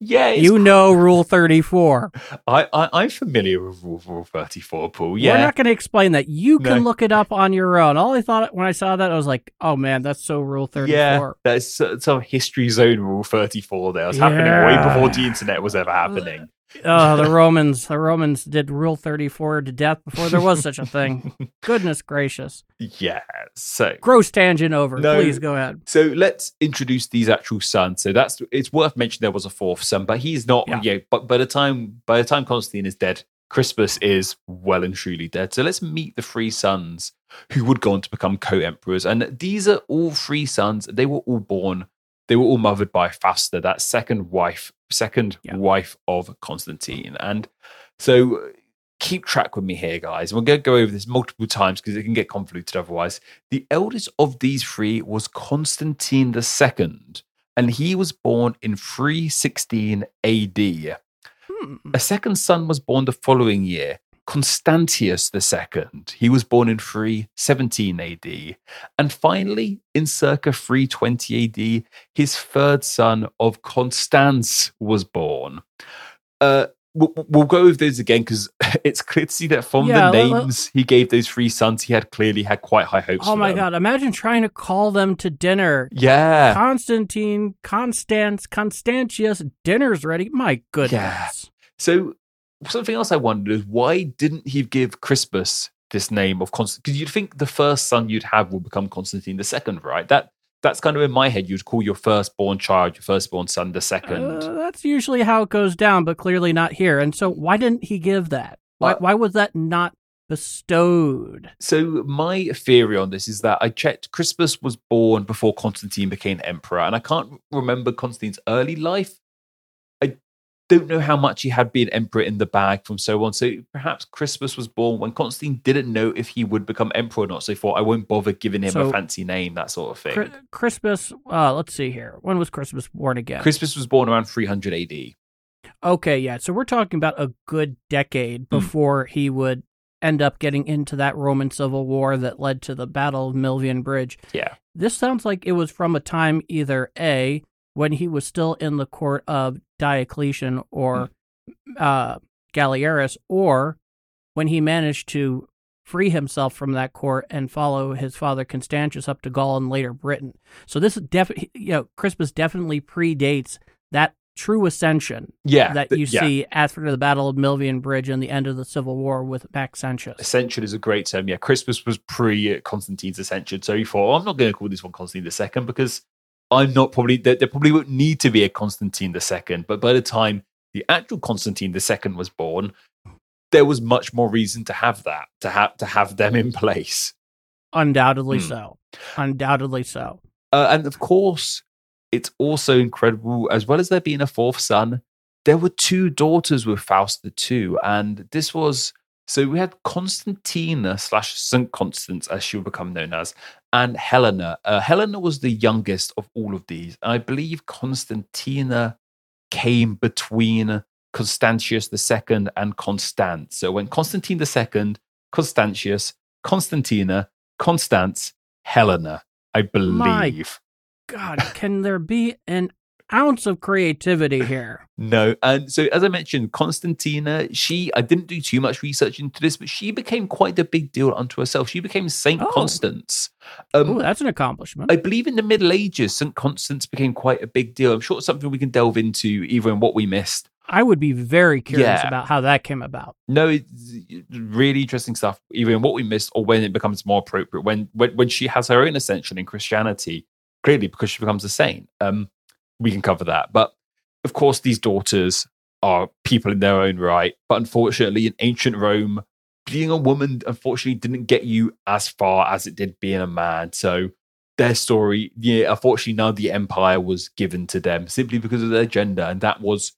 yeah, You know Rule 34. I, I I'm familiar with Rule, Rule 34, Paul. Yeah, we're not going to explain that. You can No. look it up on your own. All I thought when I saw that, I was like, oh man, that's so Rule 34. Yeah, that's uh, some history zone rule 34 there. It was happening way before the internet was ever happening. Oh, the Romans, the Romans did Rule 34 to death before there was such a thing. [LAUGHS] Goodness gracious. Yeah. So Gross tangent over. No. Please go ahead. so let's introduce these actual sons. So that's it's worth mentioning there was a fourth son, but he's not Yeah. yeah. but by the time by the time Constantine is dead, Crispus is well and truly dead. So let's meet the three sons who would go on to become co-emperors. And these are all three sons. They were all born, they were all mothered by Fausta, that second wife, second Yeah. wife of Constantine. And so uh, keep track with me here, guys. We're going to go over this multiple times because it can get convoluted otherwise. The eldest of these three was Constantine II, and he was born in 316 AD. Hmm. A second son was born the following year, Constantius II. He was born in 317 AD. And finally, in circa 320 AD, his third son of Constans was born. Uh, we'll, we'll go over those again because [LAUGHS] it's clear to see that from Yeah, the let- let- names he gave those three sons, he had clearly had quite high hopes. Oh my them. God. Imagine trying to call them to dinner. Yeah. Constantine, Constance, Constantius, dinner's ready. My goodness. So something else I wondered is why didn't he give Crispus this name of Constant? Because you'd think the first son you'd have will become Constantine the second, right? That that's kind of in my head. You'd call your firstborn child your firstborn son the second. Uh, that's usually how it goes down, but clearly not here. And so, why didn't he give that? Why, Uh, why was that not bestowed? So my theory on this is that I checked Crispus was born before Constantine became emperor, and I can't remember Constantine's early life. Don't know how much he had been emperor in the bag from so on. So perhaps Crispus was born when Constantine didn't know if he would become emperor or not. So he thought I won't bother giving him a fancy name, that sort of thing. Cri- Crispus, uh, let's see here. When was Crispus born again? Crispus was born around 300 AD. okay, yeah. So we're talking about a good decade Hmm. before he would end up getting into that Roman Civil War that led to the Battle of Milvian Bridge. Yeah. This sounds like it was from a time either A, when he was still in the court of Diocletian or uh, Galerius, or when he managed to free himself from that court and follow his father Constantius up to Gaul and later Britain. So this is definitely, you know, Crispus definitely predates that true ascension Yeah. that you yeah. see after the Battle of Milvian Bridge and the end of the Civil War with Maxentius. Ascension is a great term. Yeah, Crispus was pre Constantine's ascension. So he thought, "Oh, I'm not going to call this one Constantine the second because I'm not probably, there, there probably won't need to be a Constantine the second. But by the time the actual Constantine the second was born, there was much more reason to have that, to have, to have them in place. Undoubtedly Hmm. so. Undoubtedly so. Uh, and of course, it's also incredible, as well as there being a fourth son, there were two daughters with Fausta too. And this was so we had Constantina slash St. Constance, as she would become known as, and Helena. Uh, Helena was the youngest of all of these. I believe Constantina came between Constantius II and Constance. So when Constantine II, Constantius, Constantina, Constance, Helena, I believe. My God, can there be an ounce of creativity [LAUGHS] here? No. And so, as I mentioned, Constantina, she, I didn't do too much research into this, but she became quite a big deal unto herself. She became Saint Oh. Constance. Um, Oh, that's an accomplishment. I believe in the Middle Ages, St. Constance became quite a big deal. I'm sure it's something we can delve into, either in what we missed. I would be very curious Yeah. about how that came about. No, it's really interesting stuff, either in what we missed or when it becomes more appropriate. When when, when she has her own ascension in Christianity, clearly because she becomes a saint. Um, we can cover that. But of course, these daughters are people in their own right, but unfortunately, in ancient Rome, being a woman unfortunately didn't get you as far as it did being a man. So their story, yeah, unfortunately now the empire was given to them simply because of their gender, and that was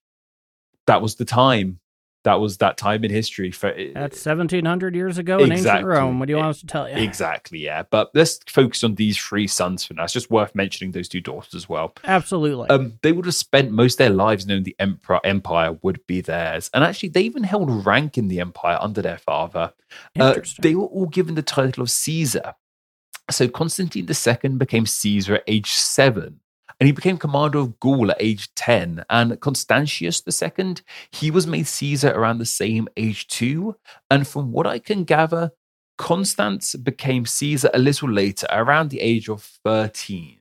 that was the time. That was that time in history. For that's seventeen hundred years ago in exactly. ancient Rome. What do you want us to tell you? Exactly, yeah. But let's focus on these three sons for now. It's just worth mentioning those two daughters as well. Absolutely. Um, they would have spent most of their lives knowing the emperor empire would be theirs, and actually, they even held rank in the empire under their father. Uh, they were all given the title of Caesar. So Constantine II became Caesar at age seven and he became commander of Gaul at age 10. And Constantius II, he was made Caesar around the same age too. And from what I can gather, Constans became Caesar a little later, around the age of 13.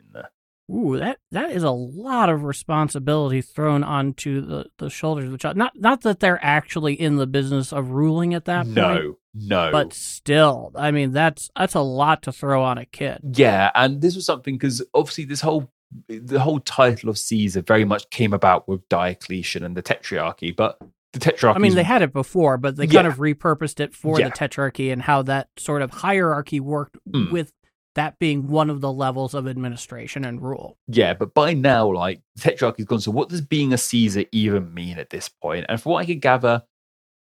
Ooh, that that is a lot of responsibility thrown onto the, the shoulders of the child. Not not that they're actually in the business of ruling at that no, point. No, no. But still, I mean, that's that's a lot to throw on a kid. Yeah, and this was something because obviously this whole the whole title of Caesar very much came about with Diocletian and the Tetrarchy, but the Tetrarchy. I mean, they had it before, but they yeah. kind of repurposed it for yeah. the Tetrarchy and how that sort of hierarchy worked mm. with that being one of the levels of administration and rule. Yeah, but by now, like the Tetrarchy's gone. So, what does being a Caesar even mean at this point? And from what I could gather,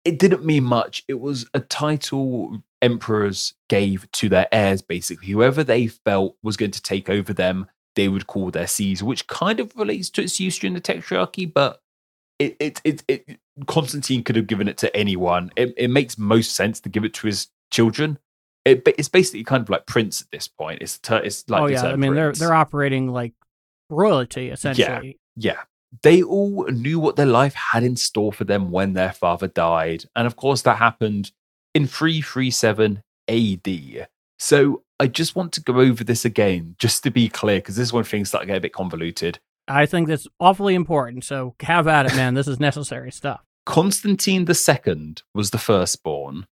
it didn't mean much. It was a title emperors gave to their heirs, basically. Whoever they felt was going to take over them they would call their Caesar, which kind of relates to its use during the Tetrarchy, but it, it, it, it Constantine could have given it to anyone. It, it makes most sense to give it to his children. It, it's basically kind of like Prince at this point. It's it's like oh yeah, I mean prince. they're they're operating like royalty essentially. Yeah, yeah. They all knew what their life had in store for them when their father died, and of course that happened in 337 AD. So I just want to go over this again, just to be clear, because this is when things start to get a bit convoluted. I think that's awfully important. So have at it, man. this is necessary stuff. Constantine II was the firstborn.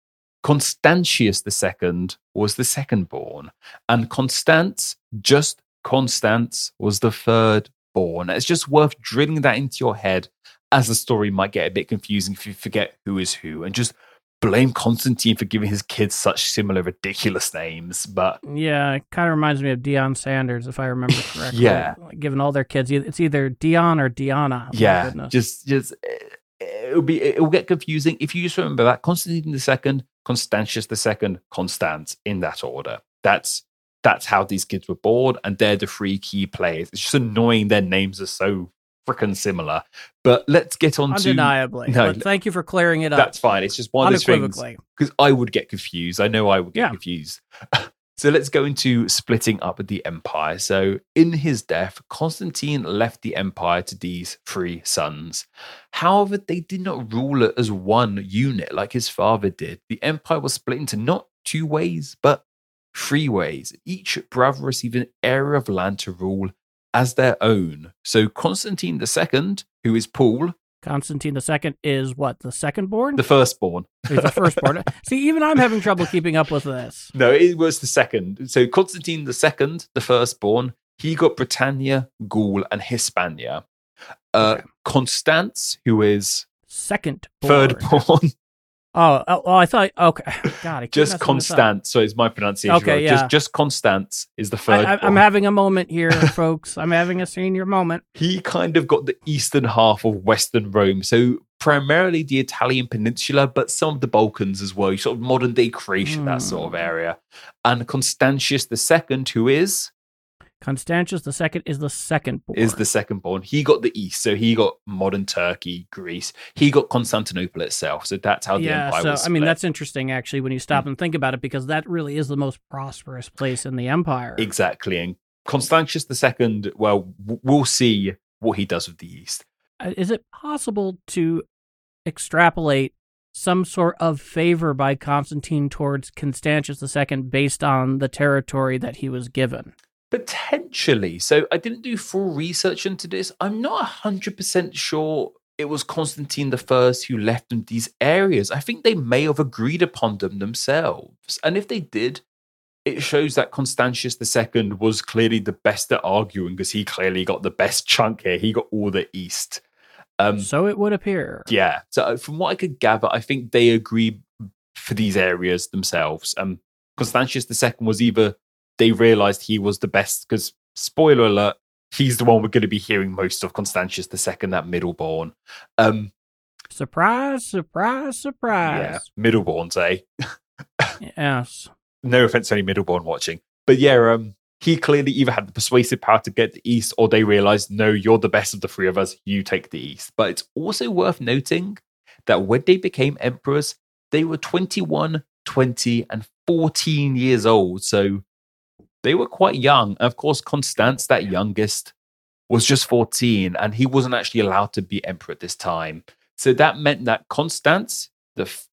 Constantius II was the secondborn. And Constance, just Constance, was the third born. It's just worth drilling that into your head as the story might get a bit confusing if you forget who is who and just blame Constantine for giving his kids such similar ridiculous names, but yeah, it kind of reminds me of Deion Sanders, if I remember [LAUGHS] correctly. yeah, like, given all their kids, it's either Dion or Diana. Oh yeah, just just eh, it'll be it'll get confusing if you just remember that Constantine the second, Constantius the second, Constant in that order. That's that's how these kids were born, and they're the three key players. It's just annoying their names are so freaking similar. But let's get on undeniably. to no. thank you for clearing it up. That's fine. It's just one of those things because I would get confused. I know I would get yeah. confused. [LAUGHS] so let's go into splitting up the empire. So in his death, Constantine left the empire to these three sons. However, they did not rule it as one unit like his father did. The empire was split into not two ways, but three ways. Each brother received an area of land to rule as their own. So Constantine II, who is Paul, Constantine II is what the second born, the firstborn. He's the firstborn. [LAUGHS] See, even I'm having trouble keeping up with this. No, it was the second. So Constantine II, the firstborn, he got Britannia, Gaul, and Hispania. Uh, okay. Constance, who is second, third born, Oh, oh, oh, I thought. Okay, [SIGHS] God, I just Constance. So it's my pronunciation. Okay, yeah. Just, just Constance is the third. I, am having a moment here, [LAUGHS] folks. I'm having a senior moment. He kind of got the eastern half of Western Rome, so primarily the Italian peninsula, but some of the Balkans as well. Sort of modern day Croatia, mm. that sort of hmm. area. And Constantius II, who is Constantius the second is the second born. Is the second born. He got the east, so he got modern Turkey, Greece. He got Constantinople itself. So that's how the yeah, empire so, was. I mean, that's interesting actually when you stop mm. and think about it, because that really is the most prosperous place in the empire. Exactly. And Constantius the second, well, we'll see what he does with the east. Uh, is it possible to extrapolate some sort of favor by Constantine towards Constantius II based on the territory that he was given? Potentially. So I didn't do full research into this. I'm not 100% sure it was Constantine the First who left them these areas. I think they may have agreed upon them themselves. And if they did, it shows that Constantius II was clearly the best at arguing because he clearly got the best chunk here. He got all the east. Um, so it would appear. yeah. So uh, from what I could gather, I think they agree for these areas themselves. Um, Constantius II was either they realized he was the best because spoiler alert, he's the one we're going to be hearing most of. Constantius II, that middleborn. Um, Surprise, surprise, yeah, surprise. middleborns, eh? Yes. [LAUGHS] no offense to any middleborn watching, but yeah, um, he clearly either had the persuasive power to get the east, or they realized, no, you're the best of the three of us. You take the east. But it's also worth noting that when they became emperors, they were 21, 20, and 14 years old. So they were quite young. And of course, Constance, that youngest, was just 14, and he wasn't actually allowed to be emperor at this time. So that meant that Constance, the f-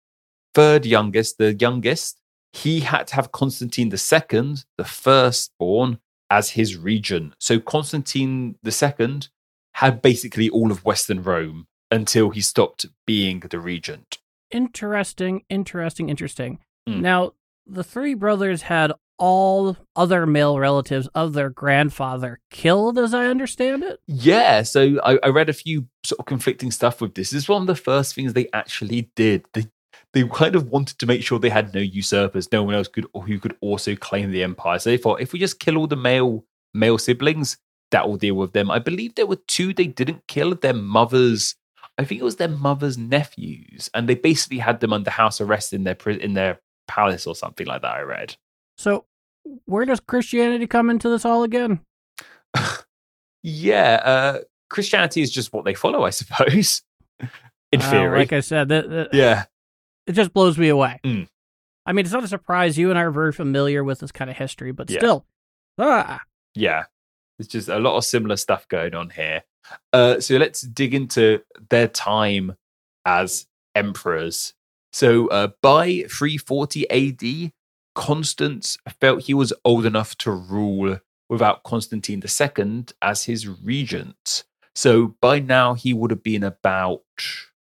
third youngest, the youngest, he had to have Constantine II, the firstborn, as his regent. So Constantine II had basically all of Western Rome until he stopped being the regent. Interesting, interesting, interesting. Mm. Now, the three brothers had all other male relatives of their grandfather killed, as I understand it. Yeah, so I, I read a few sort of conflicting stuff with this. This is one of the first things they actually did. They they kind of wanted to make sure they had no usurpers, no one else could who could also claim the empire. So they thought if we just kill all the male male siblings, that will deal with them. I believe there were two they didn't kill their mothers. I think it was their mother's nephews, and they basically had them under house arrest in their in their palace or something like that. I read. So, where does Christianity come into this all again? [LAUGHS] Yeah, uh, Christianity is just what they follow, I suppose. [LAUGHS] In Uh, theory, like I said, that, that- yeah. it just blows me away. Mm. I mean, it's not a surprise. You and I are very familiar with this kind of history, but Yeah. still, ah, Yeah. There's just a lot of similar stuff going on here. Uh, so let's dig into their time as emperors. So uh, by 340 AD, Constance felt he was old enough to rule without Constantine II as his regent. So by now, he would have been about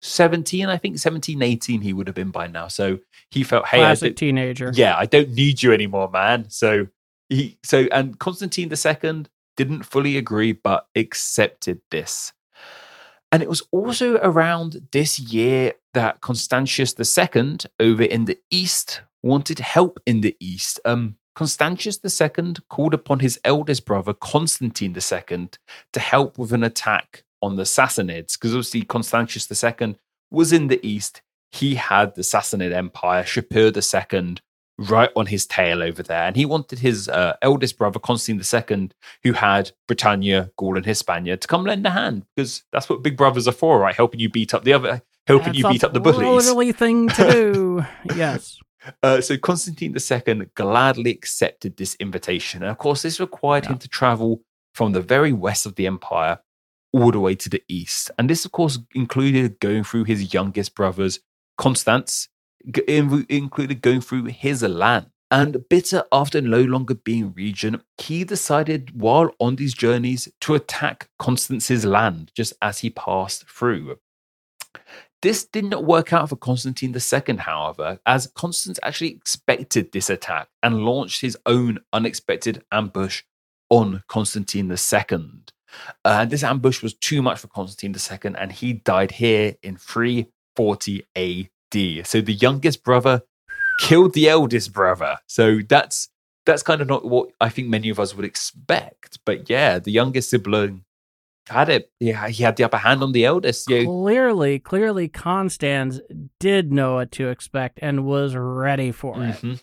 17, I think 17, 18, he would have been by now. So he felt, hey, classic don't- teenager. yeah, I don't need you anymore, man. So he so and Constantine II didn't fully agree, but accepted this. And it was also around this year that Constantius II over in the east wanted help in the east. Um, Constantius II called upon his eldest brother, Constantine II, to help with an attack on the Sassanids, because obviously Constantius II was in the east. He had the Sassanid Empire, Shapur II, right on his tail over there. And he wanted his uh, eldest brother, Constantine II, who had Britannia, Gaul, and Hispania, to come lend a hand because that's what big brothers are for, right? Helping you beat up the other, helping That's you beat up the bullies. brotherly thing to do. [LAUGHS] yes. Uh, so Constantine II gladly accepted this invitation. And of course, this required him to travel from the very west of the empire all the way to the east. And this, of course, included going through his youngest brother's Constance, included going through his land. And bitter after no longer being regent, he decided while on these journeys to attack Constance's land just as he passed through. This did not work out for Constantine II, however, as Constance actually expected this attack and launched his own unexpected ambush on Constantine II. Uh, this ambush was too much for Constantine II, and he died here in 340 AD. So the youngest brother killed the eldest brother. So that's that's kind of not what I think many of us would expect. But yeah, the youngest sibling had it. Yeah, he had the upper hand on the eldest. Yeah, Clearly, clearly, Constans did know what to expect and was ready for it. Mhm.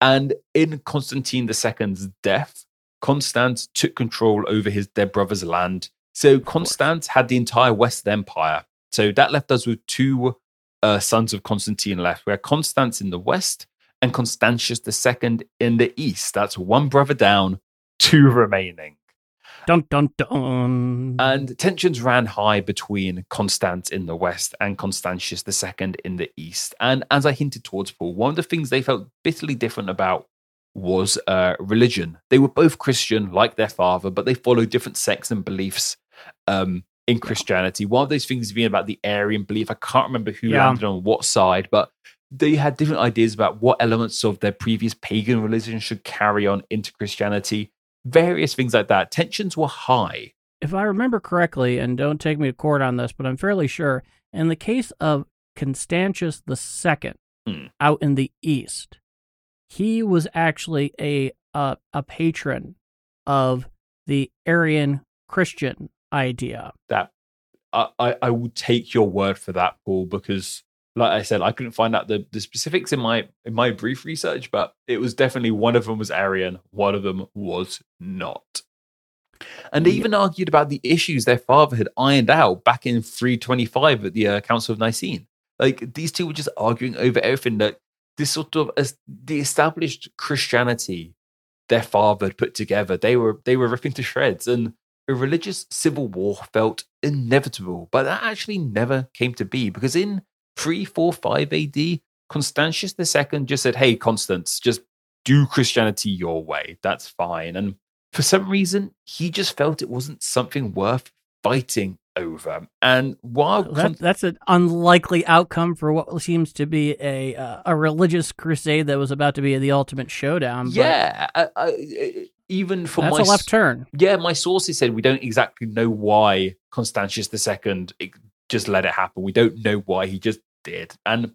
And in Constantine II's death, Constance took control over his dead brother's land. So Constance had the entire Western Empire. So that left us with two uh, sons of Constantine left, where Constance in the west and Constantius II in the east. That's one brother down, two remaining. Dun dun dun. And tensions ran high between Constance in the west and Constantius II in the east. And as I hinted towards Paul, one of the things they felt bitterly different about was uh, religion. They were both Christian, like their father, but they followed different sects and beliefs um, in Christianity. One of those things being about the Arian belief. I can't remember who Yeah. landed on what side, but they had different ideas about what elements of their previous pagan religion should carry on into Christianity various things like that. Tensions were high. if I remember correctly, and don't take me to court on this, but I'm fairly sure, in the case of Constantius II Hmm. out in the east, he was actually a a, a patron of the Arian Christian idea. that I, I, I will take your word for that, Paul, because like I said, I couldn't find out the, the specifics in my in my brief research, but it was definitely one of them was Arian, one of them was not. And they Yeah. even argued about the issues their father had ironed out back in 325 at the uh, Council of Nicene. Like these two were just arguing over everything that this sort of as the established Christianity their father had put together. They were they were ripping to shreds, and a religious civil war felt inevitable. But that actually never came to be because in 345 AD, Constantius II just said, Hey, Constans, just do Christianity your way. That's fine. And for some reason, he just felt it wasn't something worth fighting over. And while That, Con- that's an unlikely outcome for what seems to be a uh, a religious crusade that was about to be the ultimate showdown. but yeah, I, I, even for that's my a left turn. yeah, my sources said we don't exactly know why Constantius II just let it happen. We don't know why he just did. And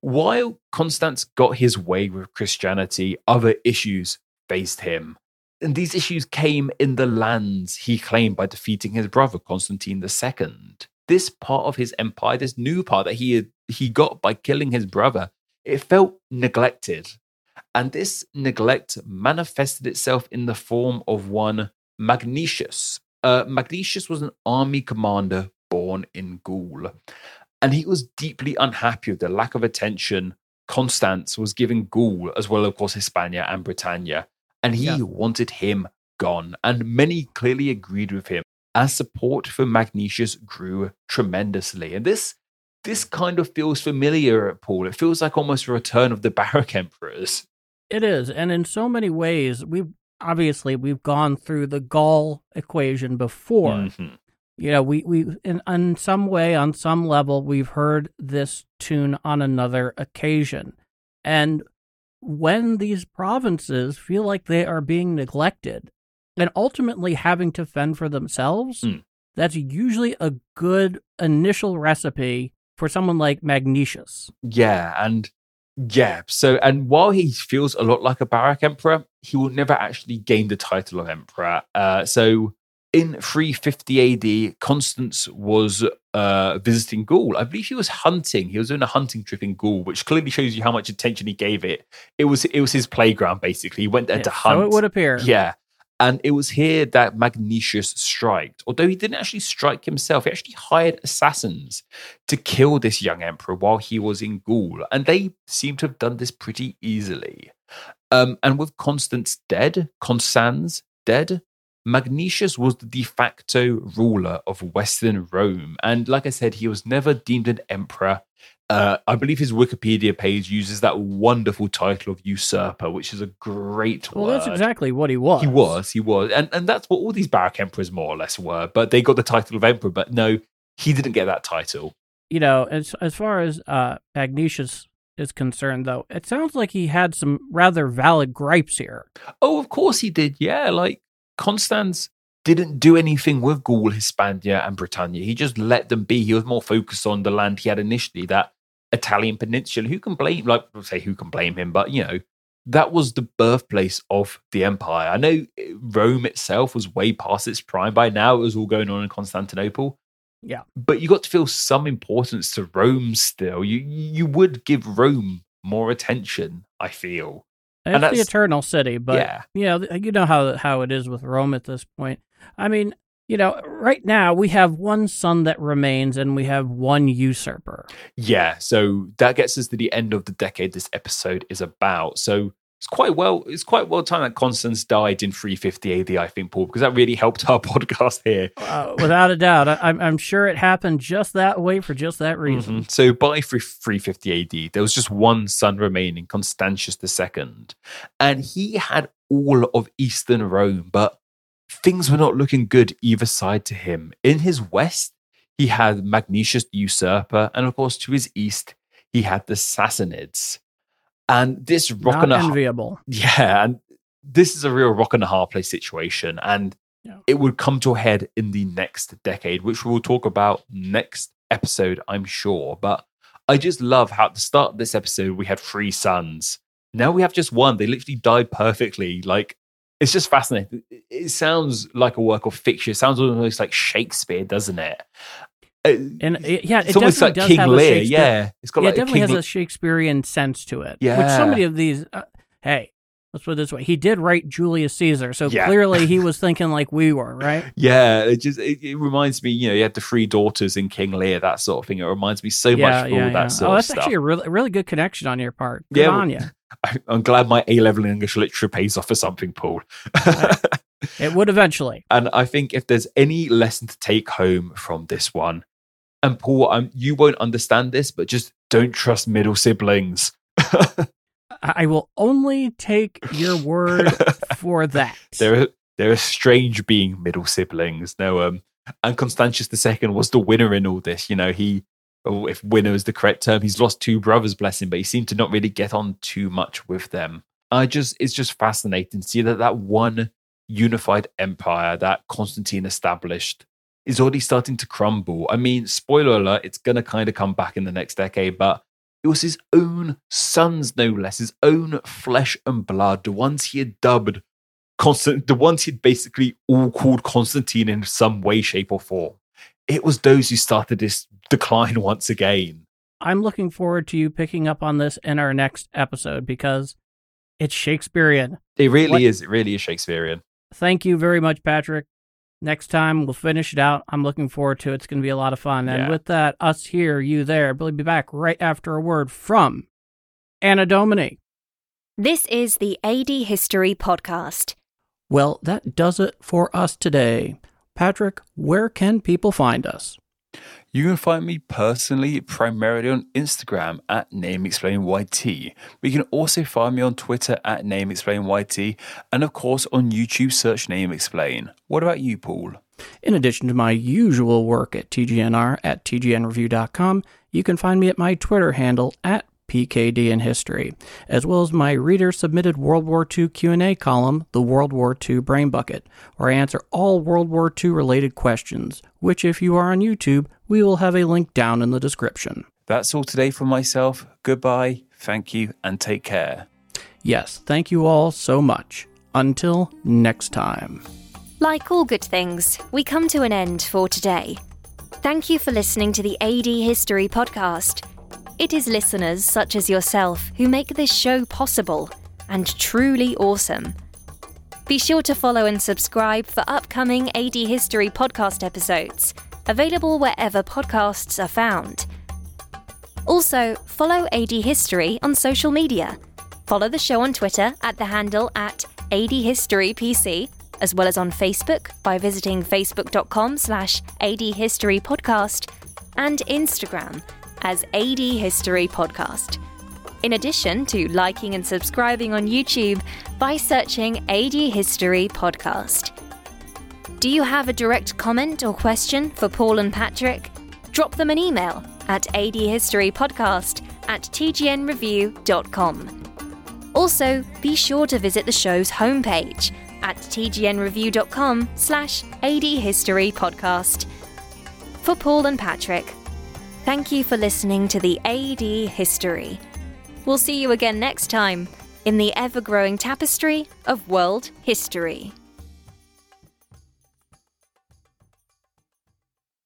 while Constans got his way with Christianity, other issues faced him. And these issues came in the lands he claimed by defeating his brother Constantine II. This part of his empire, this new part that he had, he got by killing his brother, it felt neglected. And this neglect manifested itself in the form of one Magnentius. Uh, Magnentius was an army commander born in Gaul, and he was deeply unhappy with the lack of attention Constans was giving Gaul, as well, of course, Hispania and Britannia, and he Yeah. wanted him gone. And many clearly agreed with him. As support for Magnentius grew tremendously, and this this kind of feels familiar, Paul. It feels like almost a return of the Barracks emperors. It is, and in so many ways, we've obviously we've gone through the Gaul equation before. Mhm. You know, we we in, in some way, on some level, we've heard this tune on another occasion, and when these provinces feel like they are being neglected and ultimately having to fend for themselves, Mm. that's usually a good initial recipe for someone like Magnentius. Yeah, and yeah, so and while he feels a lot like a Barracks emperor, he will never actually gain the title of emperor. Uh, so in 350 AD, Constans was uh, visiting Gaul. I believe he was hunting. He was doing a hunting trip in Gaul, which clearly shows you how much attention he gave it. It was it was his playground basically. He went there to hunt. So it would appear. Yeah. And it was here that Magnentius striked. Although he didn't actually strike himself, he actually hired assassins to kill this young emperor while he was in Gaul. And they seem to have done this pretty easily. Um, and with Constans dead, Constans dead, Magnentius was the de facto ruler of Western Rome. And like I said, he was never deemed an emperor. Uh, I believe his Wikipedia page uses that wonderful title of usurper, which is a great Well, word. that's exactly what he was. He was, he was, and and that's what all these Barracks emperors more or less were. But they got the title of emperor. But no, he didn't get that title. You know, as as far as uh, Magnentius is concerned, though, it sounds like he had some rather valid gripes here. Oh, of course he did. Yeah, like Constans didn't do anything with Gaul, Hispania, and Britannia. He just let them be. He was more focused on the land he had initially, that Italian peninsula. Who can blame? Like, say who can blame him, but you know. That was the birthplace of the empire. I know eh, Rome itself was way past its prime by now. It was all going on in Constantinople. Yeah. but you got to feel some importance to Rome still. You you would give Rome more attention. I feel. It's And the eternal city, but yeah, you know, you know how how it is with Rome at this point. I mean, you know, right now we have one son that remains, and we have one usurper. yeah. So that gets us to the end of the decade this episode is about. So it's quite well. It's quite well timed that Constans died in 350 AD. I think Paul, because that really helped our [LAUGHS] podcast here. Uh, without a doubt, I, I'm I'm sure it happened just that way for just that reason. Mhm. So by 350 AD, there was just one son remaining, Constantius II. And he had all of Eastern Rome, but things were not looking good either side to him. In his west, he had Magnentius the usurper, and of course, to his east, he had the Sassanids. And this rock Not and a enviable. yeah, and this is a real rock and a hard place situation. And Yeah. it would come to a head in the next decade, which we'll talk about next episode, I'm sure. But I just love how at the start of this episode we had three sons. Now we have just one. They literally died perfectly. Like it's just fascinating. It- It sounds like a work of fiction. It sounds almost like Shakespeare, doesn't it? And it, yeah, it almost definitely like does King have a Lear. Shakespeare. Yeah, it's got yeah, like it definitely a has a Shakespearean sense to it. Which Yeah. so many of these, uh, hey, let's put it this way: he did write Julius Caesar, so Yeah. clearly he [LAUGHS] was thinking like we were, right? Yeah, it just it, it reminds me. You know, you had the three daughters in King Lear, that sort of thing. It reminds me so yeah, much of all that sort Oh, that's actually a really, really good connection on your part. Good Yeah, on you. [LAUGHS] I'm glad my A level English literature pays off for something, Paul. [LAUGHS] It would eventually. and I think if there's any lesson to take home from this one, and Paul, I'm, you won't understand this, but just don't trust middle siblings. I will only take your word [LAUGHS] for that. they're they're a strange being, middle siblings. No, um, and Constantius II was the winner in all this. You know, he, or if winner is the correct term, he's lost two brothers, bless him, but he seemed to not really get on too much with them. I just, it's just fascinating to see that that one unified empire that Constantine established is already starting to crumble. I mean, spoiler alert, it's going to kind of come back in the next decade, but it was his own sons, no less, his own flesh and blood, the ones he had dubbed Constant, the ones he'd basically all called Constantine in some way, shape, or form. It was those who started this decline [LAUGHS] once again. I'm looking forward to you picking up on this in our next episode because it's Shakespearean. It really What- is. It really is Shakespearean. Thank you very much, Patrick. Next time we'll finish it out. I'm looking forward to it. It's going to be a lot of fun. And Yeah. with that, us here, you there, we'll be back right after a word from Anno Domini. This is the AD History Podcast. Well, that does it for us today. Patrick, where can people find us? You can find me personally primarily on Instagram at NameExplainYT. But you can also find me on Twitter at NameExplainYT and of course on YouTube search Name NameExplain. What about you, Paul? In addition to my usual work at TGNR at TGNReview.com, you can find me at my Twitter handle at PKD in History, as well as my reader-submitted World War II Q&A column, The World War II Brain Bucket, where I answer all World War II related questions, which if you are on YouTube, we will have a link down in the description. That's all today from myself. Goodbye, thank you, and take care. Yes, thank you all so much. Until next time. Like all good things, we come to an end for today. Thank you for listening to the AD History Podcast. It is listeners such as yourself who make this show possible and truly awesome. Be sure to follow and subscribe for upcoming AD History podcast episodes, available wherever podcasts are found. Also, follow AD History on social media. Follow the show on Twitter at the handle at ADHistoryPC, as well as on Facebook by visiting facebook.com slash adhistorypodcast and Instagram as AD History Podcast. In addition to liking and subscribing on YouTube by searching AD History Podcast. Do you have a direct comment or question for Paul and Patrick? Drop them an email at adhistorypodcast at tgnreview.com. Also, be sure to visit the show's homepage at tgnreview.com slash adhistorypodcast. For Paul and Patrick, thank you for listening to the AD History. We'll see you again next time in the ever-growing tapestry of world history.